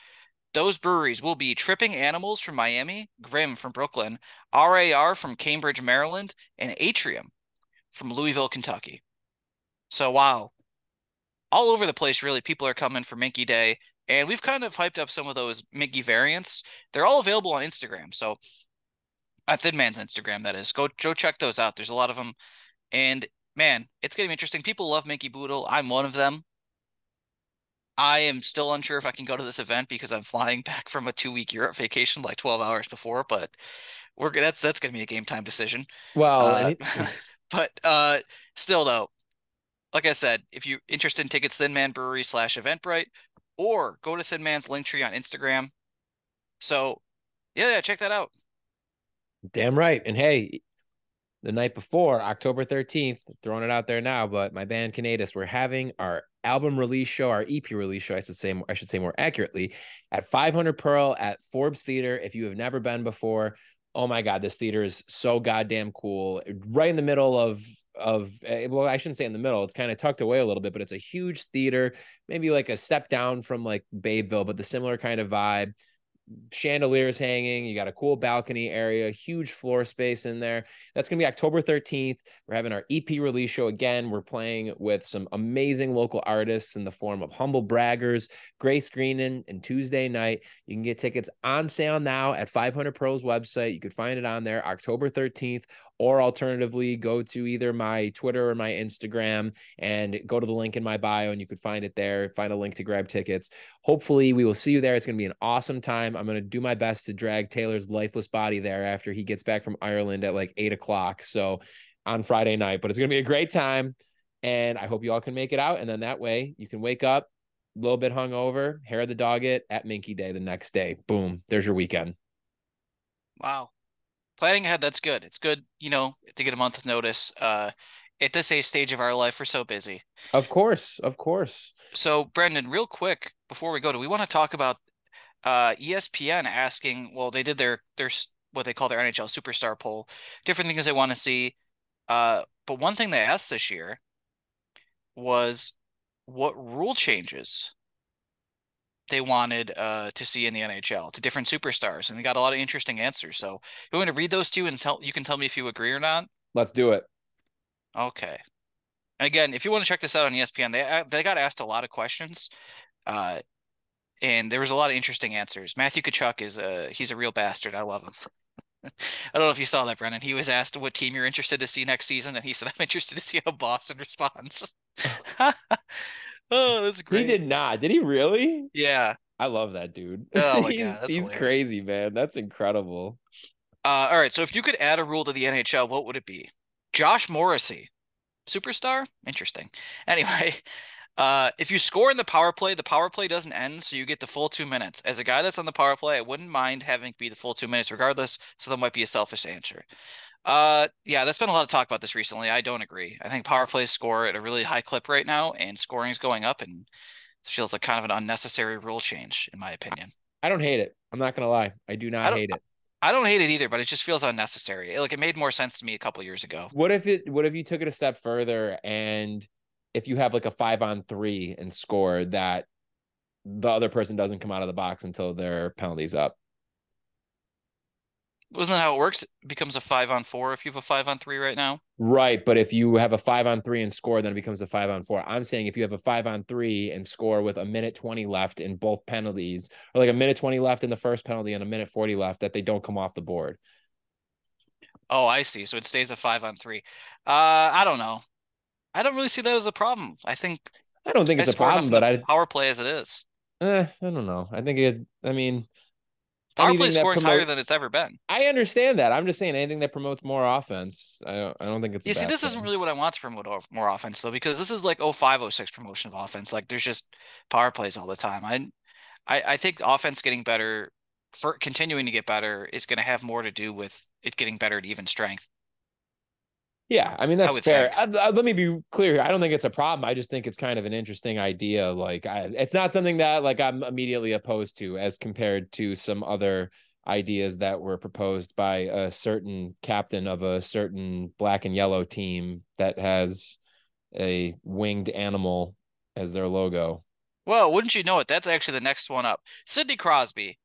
Those breweries will be Tripping Animals from Miami, Grimm from Brooklyn, RAR from Cambridge, Maryland, and Atrium from Louisville, Kentucky. So, wow. All over the place, really, people are coming for Minky Day. And we've kind of hyped up some of those Minky variants. They're all available on Instagram. So on Thin Man's Instagram, that is. Go go check those out. There's a lot of them. And man, it's gonna be interesting. People love Minky Boodle. I'm one of them. I am still unsure if I can go to this event because I'm flying back from a two week Europe vacation like 12 hours before, but we're that's that's gonna be a game time decision. Well, uh, but uh still though, like I said, if you're interested in tickets, Thin Man Brewery slash Eventbrite, or go to Thin Man's link tree on Instagram. So, yeah, yeah, check that out. Damn right. And hey, the night before, October 13th, throwing it out there now, but my band Canetis, we're having our album release show, our EP release show, I should say, I should say more accurately, at 500 Pearl at Forbes Theater. If you have never been before, oh my god, this theater is so goddamn cool. Right in the middle of of eh, well, I shouldn't say in the middle. It's kind of tucked away a little bit, but it's a huge theater, maybe like a step down from like Babeville, but the similar kind of vibe chandeliers hanging. You got a cool balcony area, huge floor space in there. That's going to be October 13th. We're having our EP release show again. We're playing with some amazing local artists in the form of Humble Braggers, Grace Greenan, and Tuesday night. You can get tickets on sale now at 500 Pearls website. You could find it on there October 13th or alternatively go to either my Twitter or my Instagram and go to the link in my bio and you could find it there. Find a link to grab tickets. Hopefully, we will see you there. It's going to be an awesome time. I'm going to do my best to drag Taylor's lifeless body there after he gets back from Ireland at like eight o'clock. So on Friday night, but it's going to be a great time. And I hope you all can make it out. And then that way you can wake up a little bit hungover, hair of the dog it at Minky Day the next day. Boom, there's your weekend. Wow planning ahead that's good. It's good you know to get a month of notice. Uh at this stage of our life we're so busy. Of course of course. So brendan real quick before we go do we want to talk about uh espn asking well they did their their what they call their nhl superstar poll. Different things they want to see. Uh but one thing they asked this year was what rule changes they wanted uh, to see in the NHL to different superstars, and they got a lot of interesting answers. So you want to read those two and tell you can tell me if you agree or not. Let's do it. Okay. Again, if you want to check this out on ESPN, they uh, they got asked a lot of questions, uh, and there was a lot of interesting answers. Matthew Tkachuk is a he's a real bastard. I love him. I don't know if you saw that, Brendan. He was asked what team you're interested to see next season, and he said, "I'm interested to see how Boston responds." Oh, that's great. He did not. Did he really? Yeah. I love that dude. Oh my he's, God, that's he's hilarious. crazy, man. That's incredible. Uh, all right, so if you could add a rule to the NHL, what would it be? Josh Morrissey, superstar? Interesting. Anyway, uh, if you score in the power play, the power play doesn't end, so you get the full two minutes. As a guy that's on the power play, I wouldn't mind having be the full two minutes regardless, so that might be a selfish answer. Uh, yeah, there's been a lot of talk about this recently. I don't agree. I think power plays score at a really high clip right now, and scoring is going up, and it feels like kind of an unnecessary rule change, in my opinion. I don't hate it. I'm not gonna lie. I do not don't- hate it. I don't hate it either, but it just feels unnecessary. Like it made more sense to me a couple years ago. What if it what if you took it a step further and if you have like a five on three and score that the other person doesn't come out of the box until their penalty's up? Wasn't that how it works? It becomes a five on four if you have a five on three right now. Right. But if you have a five on three and score, then it becomes a five on four. I'm saying if you have a five on three and score with a minute 20 left in both penalties, or like a minute 20 left in the first penalty and a minute 40 left, that they don't come off the board. Oh, I see. So it stays a five on three. Uh, I don't know. I don't really see that as a problem. I think I don't think it's a problem, but I power play as it is. eh, I don't know. I think it I mean Power play that scoring's higher than it's ever been. I understand that. I'm just saying anything that promotes more offense. I don't I don't think it's You see, this thing. isn't really what I want to promote more offense though, because this is like 05, 06 promotion of offense. Like there's just power plays all the time. I, I, I think offense getting better, for continuing to get better, is going to have more to do with it getting better at even strength. Yeah, I mean that's would fair. I, I- uh, uh, let me be clear here. I don't think it's a problem. I just think it's kind of an interesting idea. Like, I, it's not something that like I'm immediately opposed to, as compared to some other ideas that were proposed by a certain captain of a certain black and yellow team that has a winged animal as their logo. Well, wouldn't you know it? That's actually the next one up. Sidney Crosby.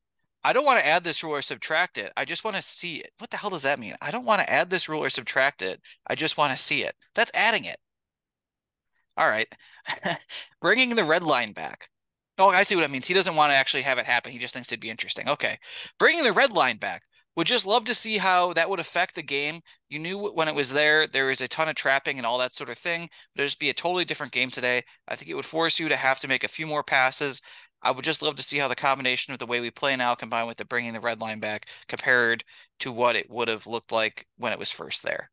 I don't want to add this rule or subtract it. I just want to see it. What the hell does that mean? I don't want to add this rule or subtract it. I just want to see it. That's adding it. All right. Bringing the red line back. Oh, I see what it means. He doesn't want to actually have it happen. He just thinks it'd be interesting. Okay. Bringing the red line back. Would just love to see how that would affect the game. You knew when it was there, there was a ton of trapping and all that sort of thing. But it'd just be a totally different game today. I think it would force you to have to make a few more passes. I would just love to see how the combination of the way we play now combined with the bringing the red line back compared to what it would have looked like when it was first there.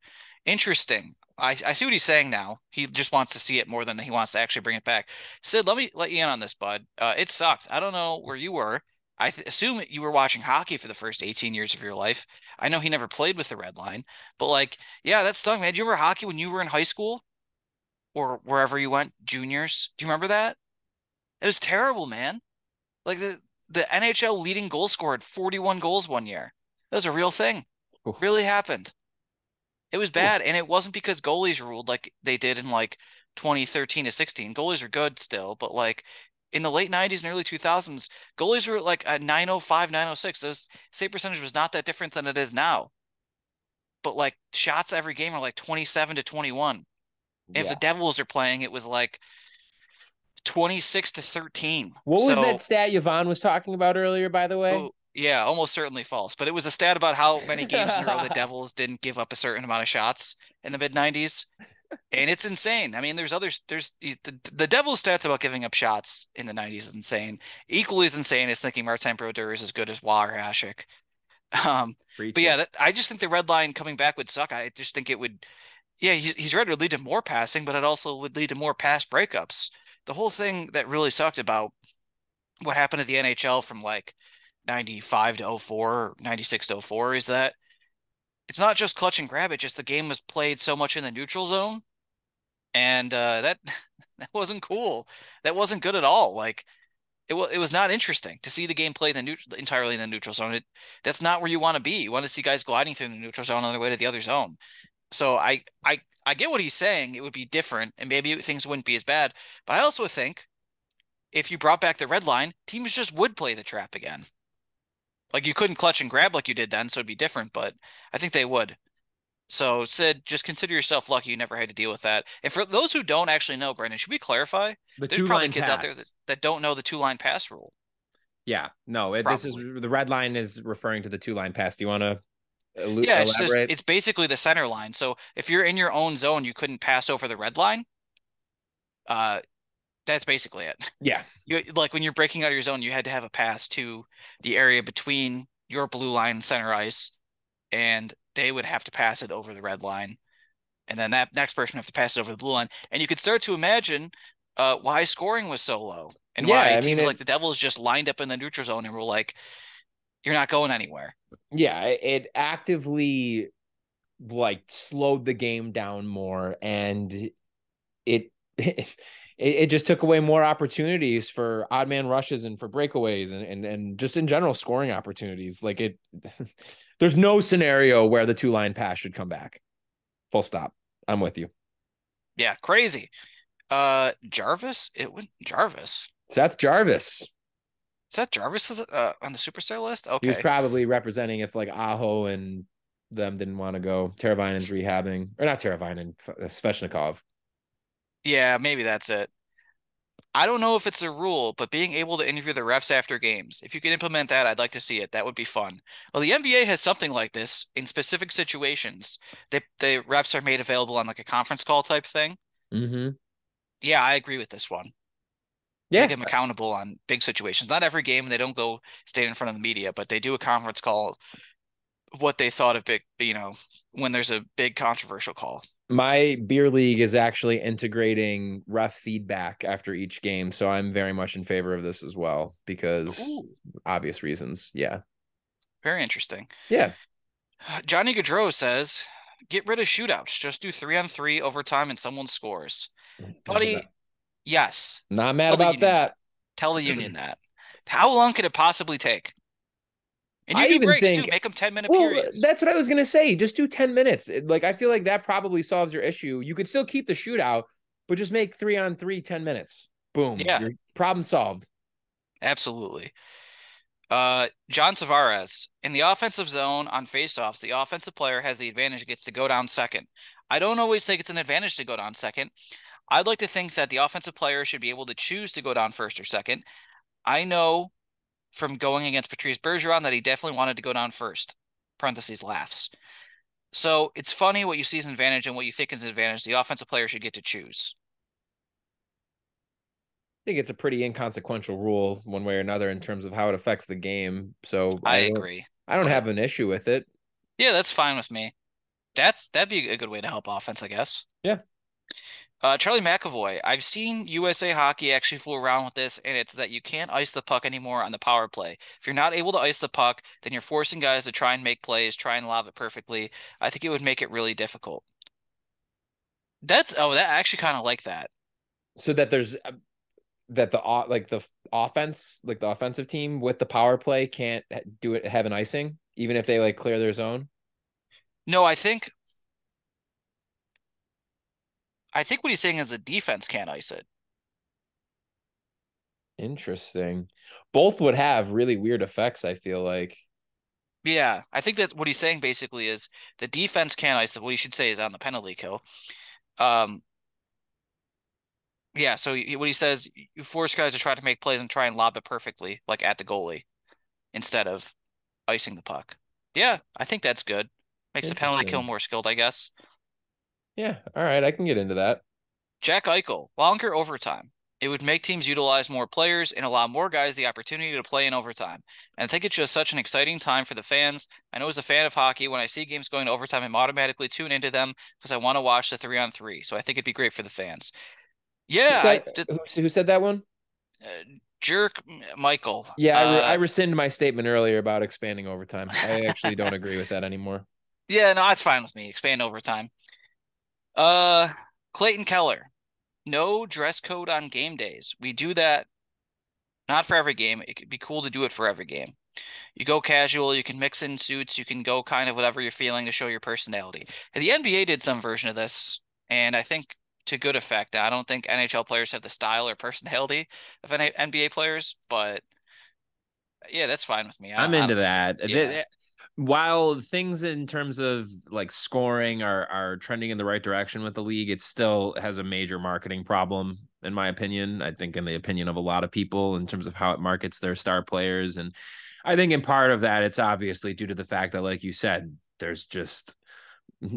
Interesting. I, I see what he's saying now. He just wants to see it more than he wants to actually bring it back. Sid, let me let you in on this, bud. Uh, it sucked. I don't know where you were. I th- assume you were watching hockey for the first 18 years of your life. I know he never played with the red line, but like, yeah, that stung, man. Do you remember hockey when you were in high school or wherever you went, juniors? Do you remember that? It was terrible, man. Like the the NHL leading goal scorer had 41 goals one year. That was a real thing. Oof. Really happened. It was bad, and it wasn't because goalies ruled like they did in like 2013 to 16. Goalies are good still, but like in the late 90s and early 2000s, goalies were like a 905, 906. Those save percentage was not that different than it is now. But like shots every game are like 27 to 21. If the Devils are playing, it was like 26 to 13. What was So- that stat Yvonne was talking about earlier, by the way? Oh, yeah, almost certainly false. But it was a stat about how many games in a row the Devils didn't give up a certain amount of shots in the mid 90s. And it's insane. I mean, there's others, there's the, the, Devils stats about giving up shots in the 90s is insane. Equally as insane is thinking Martin Brodeur is as good as War Hasek. Um, but yeah, that, I just think the red line coming back would suck. I just think it would, yeah, he's, he's right. It would lead to more passing, but it also would lead to more pass breakups. The whole thing that really sucked about what happened to the NHL from like 95 to 04 96 to 04 is that it's not just clutch and grab it, just the game was played so much in the neutral zone. And uh, that that wasn't cool. That wasn't good at all. Like it was it was not interesting to see the game played in the neut- entirely in the neutral zone. It that's not where you want to be. You want to see guys gliding through the neutral zone on their way to the other zone. So I I I get what he's saying. It would be different, and maybe things wouldn't be as bad. But I also think if you brought back the red line, teams just would play the trap again. Like you couldn't clutch and grab like you did then, so it'd be different. But I think they would. So Sid, just consider yourself lucky you never had to deal with that. And for those who don't actually know, Brendan, should we clarify? the There's probably kids out there that, that don't know the two line pass rule. Yeah, no, it, this is the red line is referring to the two line pass. Do you want to elu- Yeah, it's just it's basically the center line. So if you're in your own zone, you couldn't pass over the red line. Uh, That's basically it. Yeah. You like when you're breaking out of your zone, you had to have a pass to the area between your blue line and center ice, and they would have to pass it over the red line, and then that next person would have to pass it over the blue line, and you could start to imagine uh, why scoring was so low and Yeah, why I mean, teams it- like the Devils just lined up in the neutral zone and were like, "You're not going anywhere." Yeah, it- actively like slowed the game down more and it it, it just took away more opportunities for odd man rushes and for breakaways and, and and just in general scoring opportunities. Like it there's no scenario where the two line pass should come back. Full stop. I'm with you. Yeah, crazy. Uh, Jarvis, it went Jarvis. Seth Jarvis. Is that Jarvis uh, on the superstar list? Okay. He was probably representing if like Aho and them didn't want to go. Teravainen's rehabbing, or not Teravainen, Svechnikov. Yeah, maybe that's it. I don't know if it's a rule, but being able to interview the refs after games, if you could implement that, I'd like to see it. That would be fun. Well, the NBA has something like this in specific situations. They the refs are made available on like a conference call type thing. Mm-hmm. Yeah, I agree with this one. Yeah, Make them accountable on big situations. Not every game, they don't go stand in front of the media, but they do a conference call. What they thought of big, you know, when there's a big controversial call. my beer league is actually integrating rough feedback after each game so i'm very much in favor of this as well because Ooh. obvious reasons yeah Very interesting. yeah Johnny Gaudreau says, "Get rid of shootouts. Just do three on three overtime, and someone scores." Buddy, yes. not mad Tell about that Tell the union that. How long could it possibly take? And you I do breaks too. Make them ten minute well periods. that's what i was gonna say just do 10 minutes like i feel like that probably solves your issue you could still keep the shootout but just make three on three 10 minutes boom Yeah. your problem solved Absolutely. Uh, John Tavares in the offensive zone on faceoffs, the offensive player has the advantage, gets to go down second. I don't always think it's an advantage to go down second. I'd like to think that the offensive player should be able to choose to go down first or second. I know from going against Patrice Bergeron that he definitely wanted to go down first. Parentheses laughs. So it's funny what you see as an advantage and what you think is an advantage. The offensive player should get to choose. i think it's a pretty inconsequential rule one way or another in terms of how it affects the game so I don't- agree. i don't have an issue with it Yeah, that's fine with me. That's that'd be a good way to help offense, I guess. Yeah. Uh, Charlie McAvoy. I've seen USA Hockey actually fool around with this, and it's that you can't ice the puck anymore on the power play. If you're not able to ice the puck, then you're forcing guys to try and make plays, try and lob it perfectly. I think it would make it really difficult. That's oh, that I actually kind of like that. so that there's uh, that the like the offense like the offensive team with the power play can't do it have an icing even if they like clear their zone No, I think I think what he's saying is the defense can't ice it. interesting both would have really weird effects i feel like Yeah, I think that what he's saying basically is the defense can't ice it. What he should say is on the penalty kill. Um, yeah, so what he says, you force guys to try to make plays and try and lob it perfectly, like at the goalie, instead of icing the puck. Yeah, I think that's good. Makes the penalty kill more skilled, I guess. Yeah all right i can get into that Jack Eichel, longer overtime. It would make teams utilize more players and allow more guys the opportunity to play in overtime. And I think it's just such an exciting time for the fans. I know as a fan of hockey, when I see games going to overtime, I'm automatically tune into them because I want to watch the three on three. So I think it'd be great for the fans. Yeah, Who I, said- th- who, said that one uh, jerk Michael. yeah I, re- Uh, I rescind my statement earlier about expanding overtime i actually don't agree with that anymore Yeah, no, that's fine with me. Expand overtime. Uh, Clayton Keller, no dress code on game days. We do that not for every game. It could be cool to do it for every game. You go casual, you can mix in suits, you can go kind of whatever you're feeling to show your personality. And the NBA did some version of this, and I think to good effect. I don't think NHL players have the style or personality of NBA players, but yeah, that's fine with me. I- i'm into that yeah. While things in terms of like scoring are are trending in the right direction with the league, it still has a major marketing problem, in my opinion. I think in the opinion of a lot of people in terms of how it markets their star players. And I think in part of that, it's obviously due to the fact that, like you said, there's just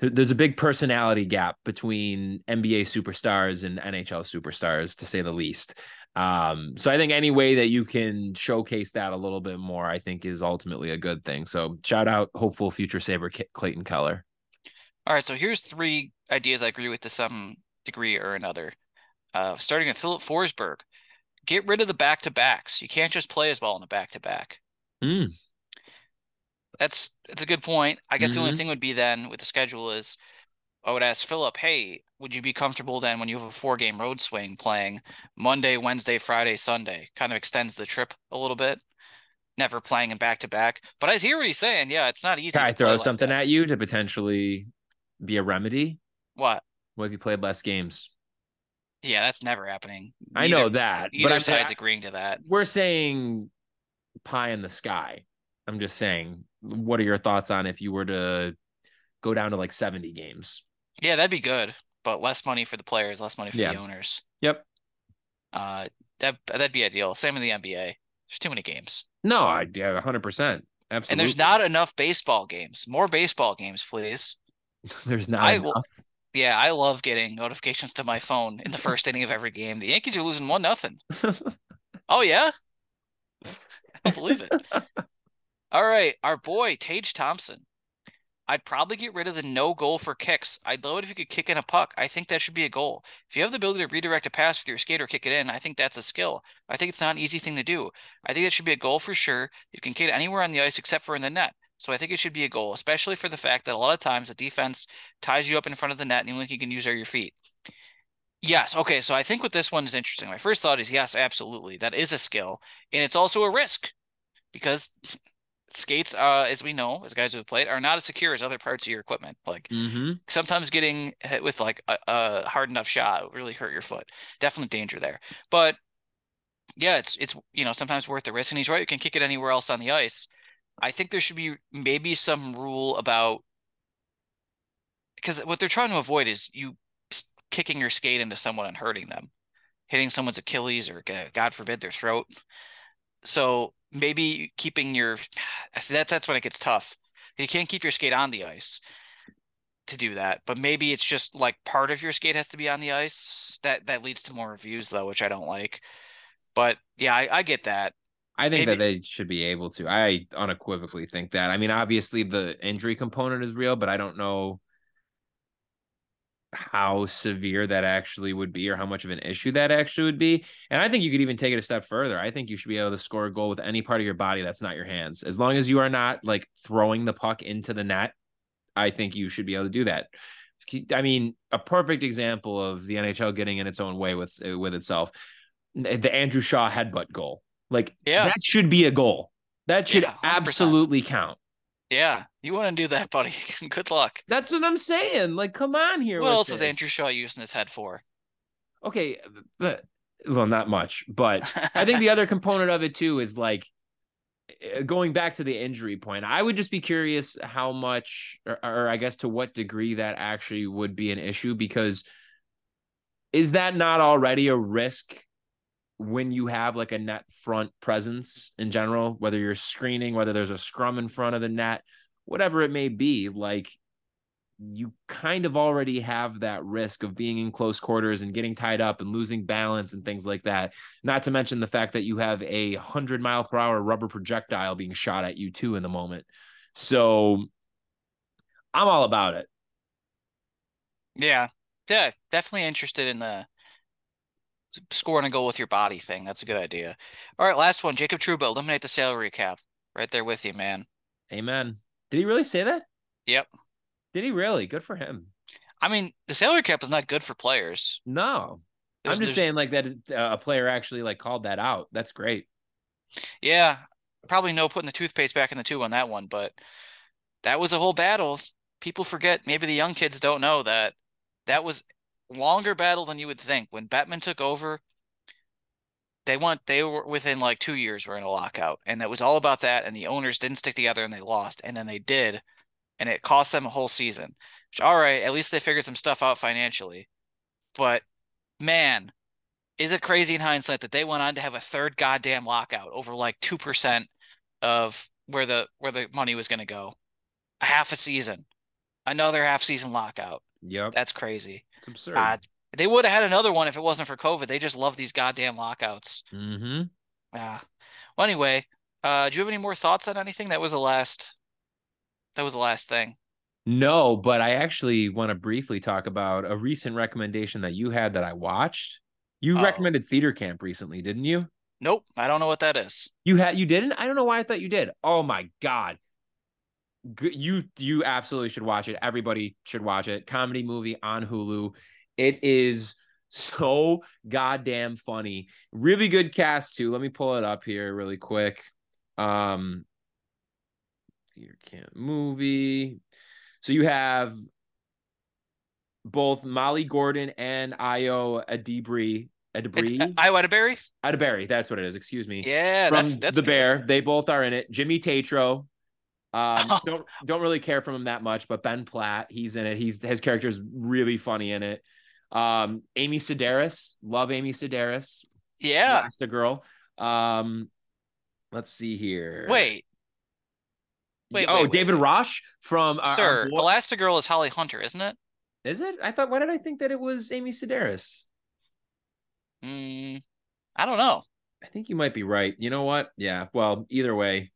there's a big personality gap between NBA superstars and NHL superstars, to say the least. Um, so I think any way that you can showcase that a little bit more, I think is ultimately a good thing. So shout out hopeful future Saber Clayton Keller. All right, so here's three ideas I agree with to some degree or another. Uh, starting with Filip Forsberg, get rid of the back to backs. You can't just play as well in a back to back. Hmm. That's that's a good point. I guess mm-hmm. the only mm-hmm. thing would be then with the schedule is I would ask Filip, hey, would you be comfortable then when you have a four game road swing playing Monday, Wednesday, Friday, Sunday? Kind of extends the trip a little bit. Never playing in back to back. But I hear what he's saying. Yeah, it's not easy. Can I throw something like at you to potentially be a remedy? What? What if you played less games? Yeah, that's never happening. I know that. Either side's agreeing to that. We're saying pie in the sky. I'm just saying, what are your thoughts on if you were to go down to like 70 games? Yeah, that'd be good, but less money for the players, less money for yeah. the owners. Yep. Uh, that that'd be ideal. Same in the NBA. There's too many games. No, I yeah, 100. percent Absolutely. And there's not enough baseball games. More baseball games, please. there's not I, enough. Yeah, I love getting notifications to my phone in the first inning of every game. The Yankees are losing one nothing. oh yeah, I don't believe it. All right, our boy Tage Thompson. I'd probably get rid of the no goal for kicks. I'd love it if you could kick in a puck. I think that should be a goal. If you have the ability to redirect a pass with your skater, kick it in, I think that's a skill. I think it's not an easy thing to do. I think it should be a goal for sure. You can kick it anywhere on the ice except for in the net. So I think it should be a goal, especially for the fact that a lot of times the defense ties you up in front of the net and the only thing you can use are your feet. Yes. Okay. So I think what this one is interesting. My first thought is yes, absolutely. That is a skill. And it's also a risk because skates, uh, as we know, as guys who have played, are not as secure as other parts of your equipment. Like mm-hmm. sometimes getting hit with like a, a hard enough shot really hurt your foot. Definitely danger there. But yeah, it's it's you know sometimes worth the risk. And he's right; you can kick it anywhere else on the ice. I think there should be maybe some rule about because what they're trying to avoid is you kicking your skate into someone and hurting them, hitting someone's Achilles or God forbid their throat. So maybe keeping your see that's that's when it gets tough. You can't keep your skate on the ice to do that, but maybe it's just like part of your skate has to be on the ice. That that leads to more reviews though, which I don't like. But yeah, I, I get that. I think maybe. that they should be able to. I unequivocally think that. I mean, obviously the injury component is real, but I don't know how severe that actually would be or how much of an issue that actually would be. And I think you could even take it a step further. I think you should be able to score a goal with any part of your body that's not your hands. As long as you are not like throwing the puck into the net, I think you should be able to do that. I mean, a perfect example of the NHL getting in its own way with with itself. The Andrew Shaw headbutt goal. Like yeah. that should be a goal. That should yeah, absolutely count. Yeah, you want to do that, buddy. Good luck. That's what I'm saying. Like, come on here. What else this. is Andrew Shaw using his head for? Okay, but well, not much. But I think the other component of it too is like eh, going back to the injury point. I would just be curious how much, or, or I guess to what degree that actually would be an issue because is that not already a risk when you have like a net front presence in general, whether you're screening, whether there's a scrum in front of the net, whatever it may be, like you kind of already have that risk of being in close quarters and getting tied up and losing balance and things like that. Not to mention the fact that you have a hundred mile per hour rubber projectile being shot at you too in the moment. So I'm all about it. Yeah. Yeah. Definitely interested in the scoring a goal with your body thing. That's a good idea. All right, last one. Jacob Trouba, eliminate the salary cap. Right there with you, man. Amen. Did he really say that? Yep. Did he really? Good for him. I mean, the salary cap is not good for players. No. There's, I'm just saying, like that uh, a player actually like called that out. That's great. Yeah, probably no putting the toothpaste back in the tube on that one, but that was a whole battle. People forget. Maybe the young kids don't know that that was longer battle than you would think. When Bettman took over, they want they were within like two years were in a lockout, and that was all about that. And the owners didn't stick together, and they lost. And then they did, and it cost them a whole season. Which all right, at least they figured some stuff out financially. But man, is it crazy in hindsight that they went on to have a third goddamn lockout over like two percent of where the where the money was going to go, a half a season. Another half season lockout. Yep. That's crazy. It's absurd. Uh, they would have had another one if it wasn't for COVID. They just love these goddamn lockouts. mm-hmm. Yeah. Well, anyway, uh, do you have any more thoughts on anything? That was the last. That was the last thing. No, but I actually want to briefly talk about a recent recommendation that you had that I watched. You Oh. recommended Theater Camp recently, didn't you? Nope, I don't know what that is. You had you didn't? I don't know why I thought you did. Oh my god. You you absolutely should watch it. Everybody should watch it. Comedy movie on Hulu. It is so goddamn funny. Really good cast too. Let me pull it up here really quick. Um Theater Camp movie. So you have both Molly Gordon and Io Adibri Adibri I Wedderberry? Adaberry. That's what it is. Excuse me Yeah, from that's that's the good. Bear. They both are in it. Jimmy Tatro. Um, Oh. don't don't really care for him that much, but Ben Platt, he's in it. He's his character's really funny in it. Um, Amy Sedaris, love Amy Sedaris, Yeah. Girl. Um, let's see here. Wait, Wait, oh, wait, David wait. Rosh from uh, our sir, boy- Elastigirl is Holly Hunter, isn't it? Is it? I thought. Why did I think that it was Amy Sedaris? Mm, I don't know. I think you might be right. You know what? Yeah. Well, either way,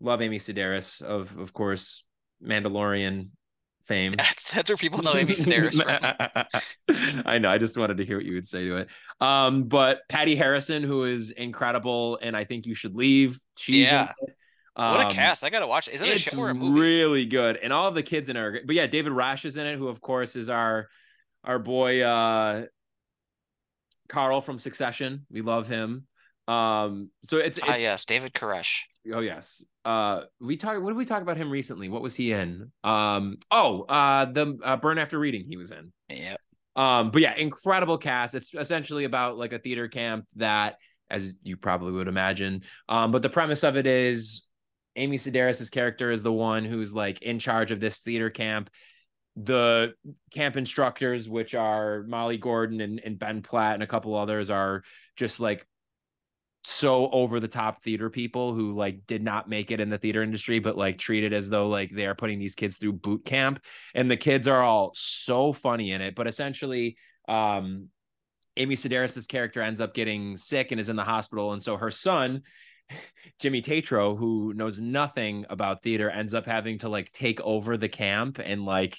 love Amy Sedaris of, of course, Mandalorian fame. That's that's where people know Amy Sedaris from. I know. I just wanted to hear what you would say to it. Um, but Patti Harrison, who is incredible, and I think you should leave. She's Yeah. it. What a Um, cast! I gotta watch. it. Is it a show or a movie? really good, and all the kids in it are. But yeah, David Rasche is in it, who of course is our our boy uh Carl from Succession. We love him. Um, so it's, it's Ah, yes, David Koresh. oh yes. Uh, we talked. What did we talk about him recently? What was he in? Um, oh, uh, the uh, Burn After Reading. He was in. Yeah. Um, but yeah, incredible cast. It's essentially about like a theater camp that, as you probably would imagine. Um, but the premise of it is Amy Sedaris' character is the one who's like in charge of this theater camp. The camp instructors, which are Molly Gordon and, and Ben Platt and a couple others, are just like so over the top theater people who like did not make it in the theater industry, but like treated as though like they are putting these kids through boot camp. And the kids are all so funny in it. But essentially, um, Amy Sedaris' character ends up getting sick and is in the hospital. And so her son, Jimmy Tatro, who knows nothing about theater, ends up having to like take over the camp and like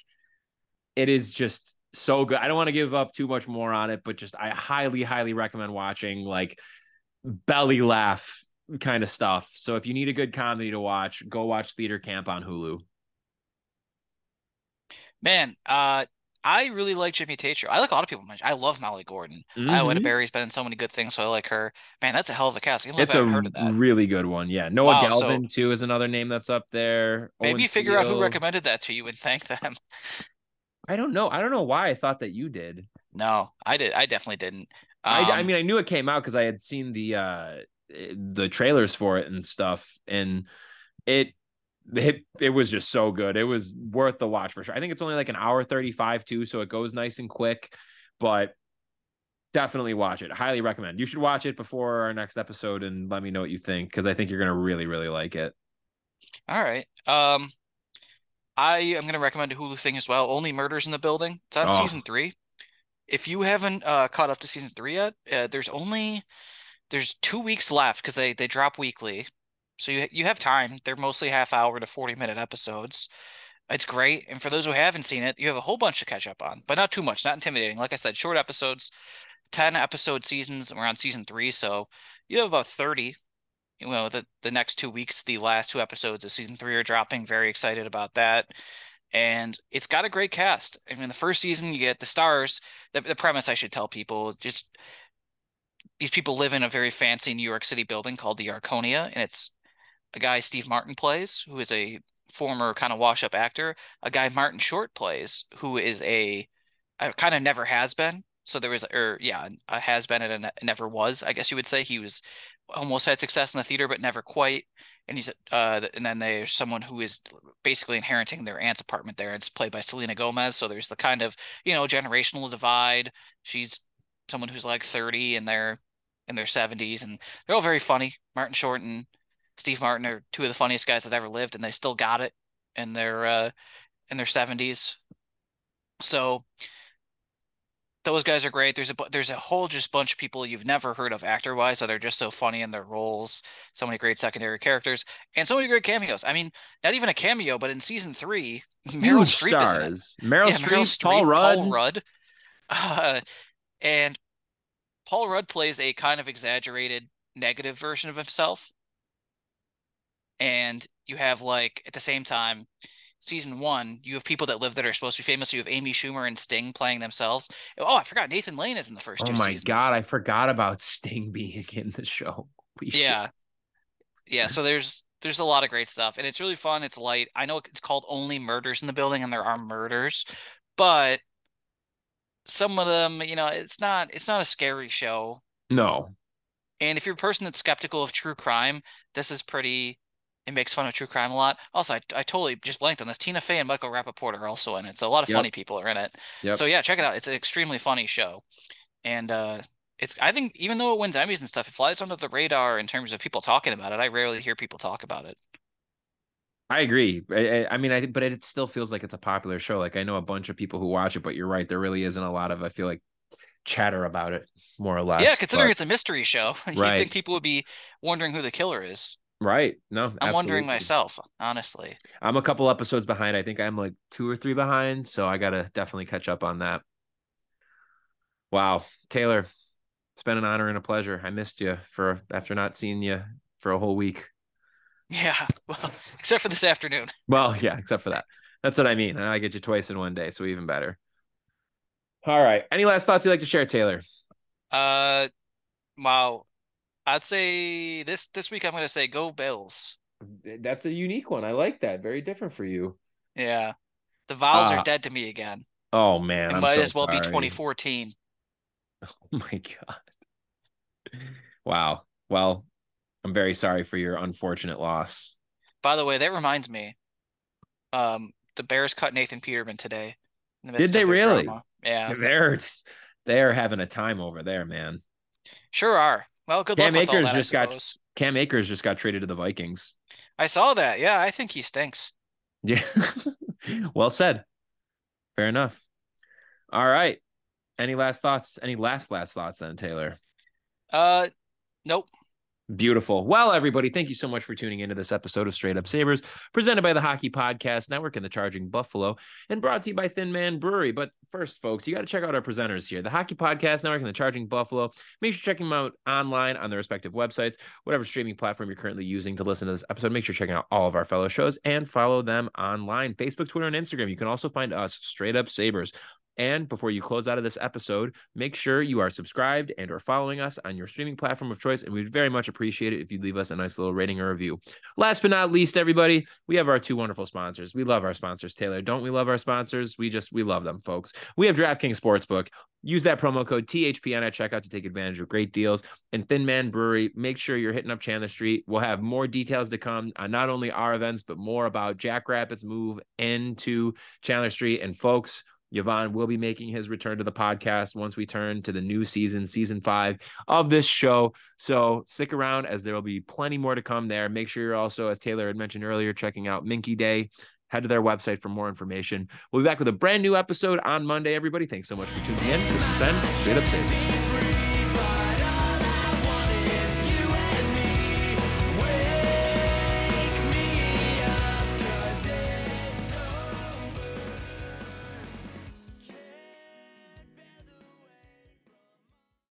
it is just so good. I don't want to give up too much more on it, but just I highly, highly recommend watching like belly laugh kind of stuff. So if you need a good comedy to watch, go watch Theater Camp on Hulu. Man, uh, I really like Jimmy Tatro. I like a lot of people. I love Molly Gordon. I Mhm. Wedderberry's been in so many good things, so I like her. Man, that's a hell of a cast. It's a haven't heard of that. really good one. Yeah. Noah Wow, so- Galvin too is another name that's up there. Maybe Owen figure out who recommended that to you and thank them. I don't know. I don't know why I thought that you did. No, I did. I definitely didn't. I, I Um, mean, I knew it came out because I had seen the uh the trailers for it and stuff, and it it it was just so good. It was worth the watch for sure. I think it's only like an hour thirty five too, so it goes nice and quick. But definitely watch it. Highly recommend. You should watch it before our next episode and let me know what you think because I think you're gonna really really like it. All right. Um, I am going to recommend a Hulu thing as well. Only Murders in the Building. It's on Oh. season three. If you haven't uh, caught up to season three yet, uh, there's only there's two weeks left because they they drop weekly, so you you have time. They're mostly half hour to forty minute episodes. It's great, and for those who haven't seen it, you have a whole bunch to catch up on, but not too much, not intimidating. Like I said, short episodes, ten episode seasons. We're on season three, so you have about thirty you know the the next two weeks the last two episodes of season three are dropping very excited about that and it's got a great cast. I mean the first season you get the stars the, the premise i should tell people just these people live in a very fancy new york city building called the arconia and it's a guy steve martin plays who is a former kind of wash up actor. A guy martin short plays who is a, a kind of never has been. So there was or yeah a has been and a never was i guess you would say. He was almost had success in the theater but never quite and he's uh and then there's someone who is basically inheriting their aunt's apartment there. It's played by selena gomez so there's the kind of you know generational divide. She's someone who's like 30 and they're in their 70s and they're all very funny. Martin short and steve martin are two of the funniest guys that ever lived and they still got it in they're uh in their 70s. So those guys are great. There's a there's a whole just bunch of people you've never heard of actor wise, so they're just so funny in their roles. So many great secondary characters and so many great cameos. I mean, not even a cameo, but in season three, Meryl Streep stars. is in it. Meryl, yeah, Streep, Meryl Streep, Paul Rudd, Paul Rudd, uh, and Paul Rudd plays a kind of exaggerated negative version of himself. And you have like at the same time season one, you have people that live that are supposed to be famous. You have Amy Schumer and Sting playing themselves. Oh, I forgot Nathan Lane is in the first. Oh my seasons. god, I forgot about Sting being in the show. Holy yeah, shit. yeah. So there's there's a lot of great stuff, and it's really fun. It's light. I know it's called Only Murders in the Building, and there are murders, but some of them, you know, it's not it's not a scary show. No. And if you're a person that's skeptical of true crime, this is pretty it makes fun of true crime a lot. Also, I, I totally just blanked on this. Tina Fey and Michael Rapaport are also in it. So a lot of yep. funny people are in it. Yep. So yeah, check it out. It's an extremely funny show. And uh it's I think even though it wins Emmys and stuff, it flies under the radar in terms of people talking about it. I rarely hear people talk about it. I agree. I, I mean, I but it still feels like it's a popular show. Like I know a bunch of people who watch it, but you're right. There really isn't a lot of I feel like chatter about it, more or less. Yeah, considering but, it's a mystery show, you'd think people would be wondering who the killer is. Right. No, I'm absolutely. wondering myself, honestly. I'm a couple episodes behind. I think I'm like two or three behind. So I got to definitely catch up on that. Wow. Taylor, it's been an honor and a pleasure. I missed you for after not seeing you for a whole week. Yeah. Well, except for this afternoon. well, yeah, except for that. That's what I mean. I get you twice in one day. So even better. All right. Any last thoughts you'd like to share, Taylor? Uh, wow. I'd say this this week I'm going to say go Bills. That's a unique one. I like that. Very different for you. Yeah. The Vols uh, are dead to me again. Oh man. It I'm might so as well sorry. be 2014. Oh my god. Wow. Well, I'm very sorry for your unfortunate loss. By the way, that reminds me. Um, the Bears cut Nathan Peterman today. The Did they really? Drama. Yeah. They're they're having a time over there, man. Sure are. Well, good Cam luck Akers that, just got Cam Akers just got traded to the Vikings. I saw that. Yeah, I think he stinks. Yeah. well said. Fair enough. All right. Any last thoughts? Any last last thoughts then, Taylor? Uh nope. Beautiful. Well, everybody, thank you so much for tuning into this episode of Straight Up Sabres, presented by the Hockey Podcast Network and the Charging Buffalo, and brought to you by Thin Man Brewery. But first, folks, you got to check out our presenters here, the Hockey Podcast Network and the Charging Buffalo. Make sure checking them out online on their respective websites, whatever streaming platform you're currently using to listen to this episode. Make sure you checking out all of our fellow shows and follow them online, Facebook, Twitter, and Instagram. You can also find us Straight Up Sabres. And before you close out of this episode, make sure you are subscribed and or following us on your streaming platform of choice. And we'd very much appreciate it if you'd leave us a nice little rating or review. Last but not least, everybody, we have our two wonderful sponsors. We love our sponsors, Taylor. Don't we love our sponsors? We just we love them, folks. We have DraftKings Sportsbook. Use that promo code THPN at checkout to take advantage of great deals. And Thin Man Brewery, make sure you're hitting up Chandler Street. We'll have more details to come on not only our events, but more about Jackrabbits' move into Chandler Street. And folks, Yvonne will be making his return to the podcast once we turn to the new season, season five of this show. So stick around as there will be plenty more to come there. Make sure you're also, as Taylor had mentioned earlier, checking out Minky Day. Head to their website for more information. We'll be back with a brand new episode on Monday, everybody. Thanks so much for tuning in. This has been Straight Up Sabres.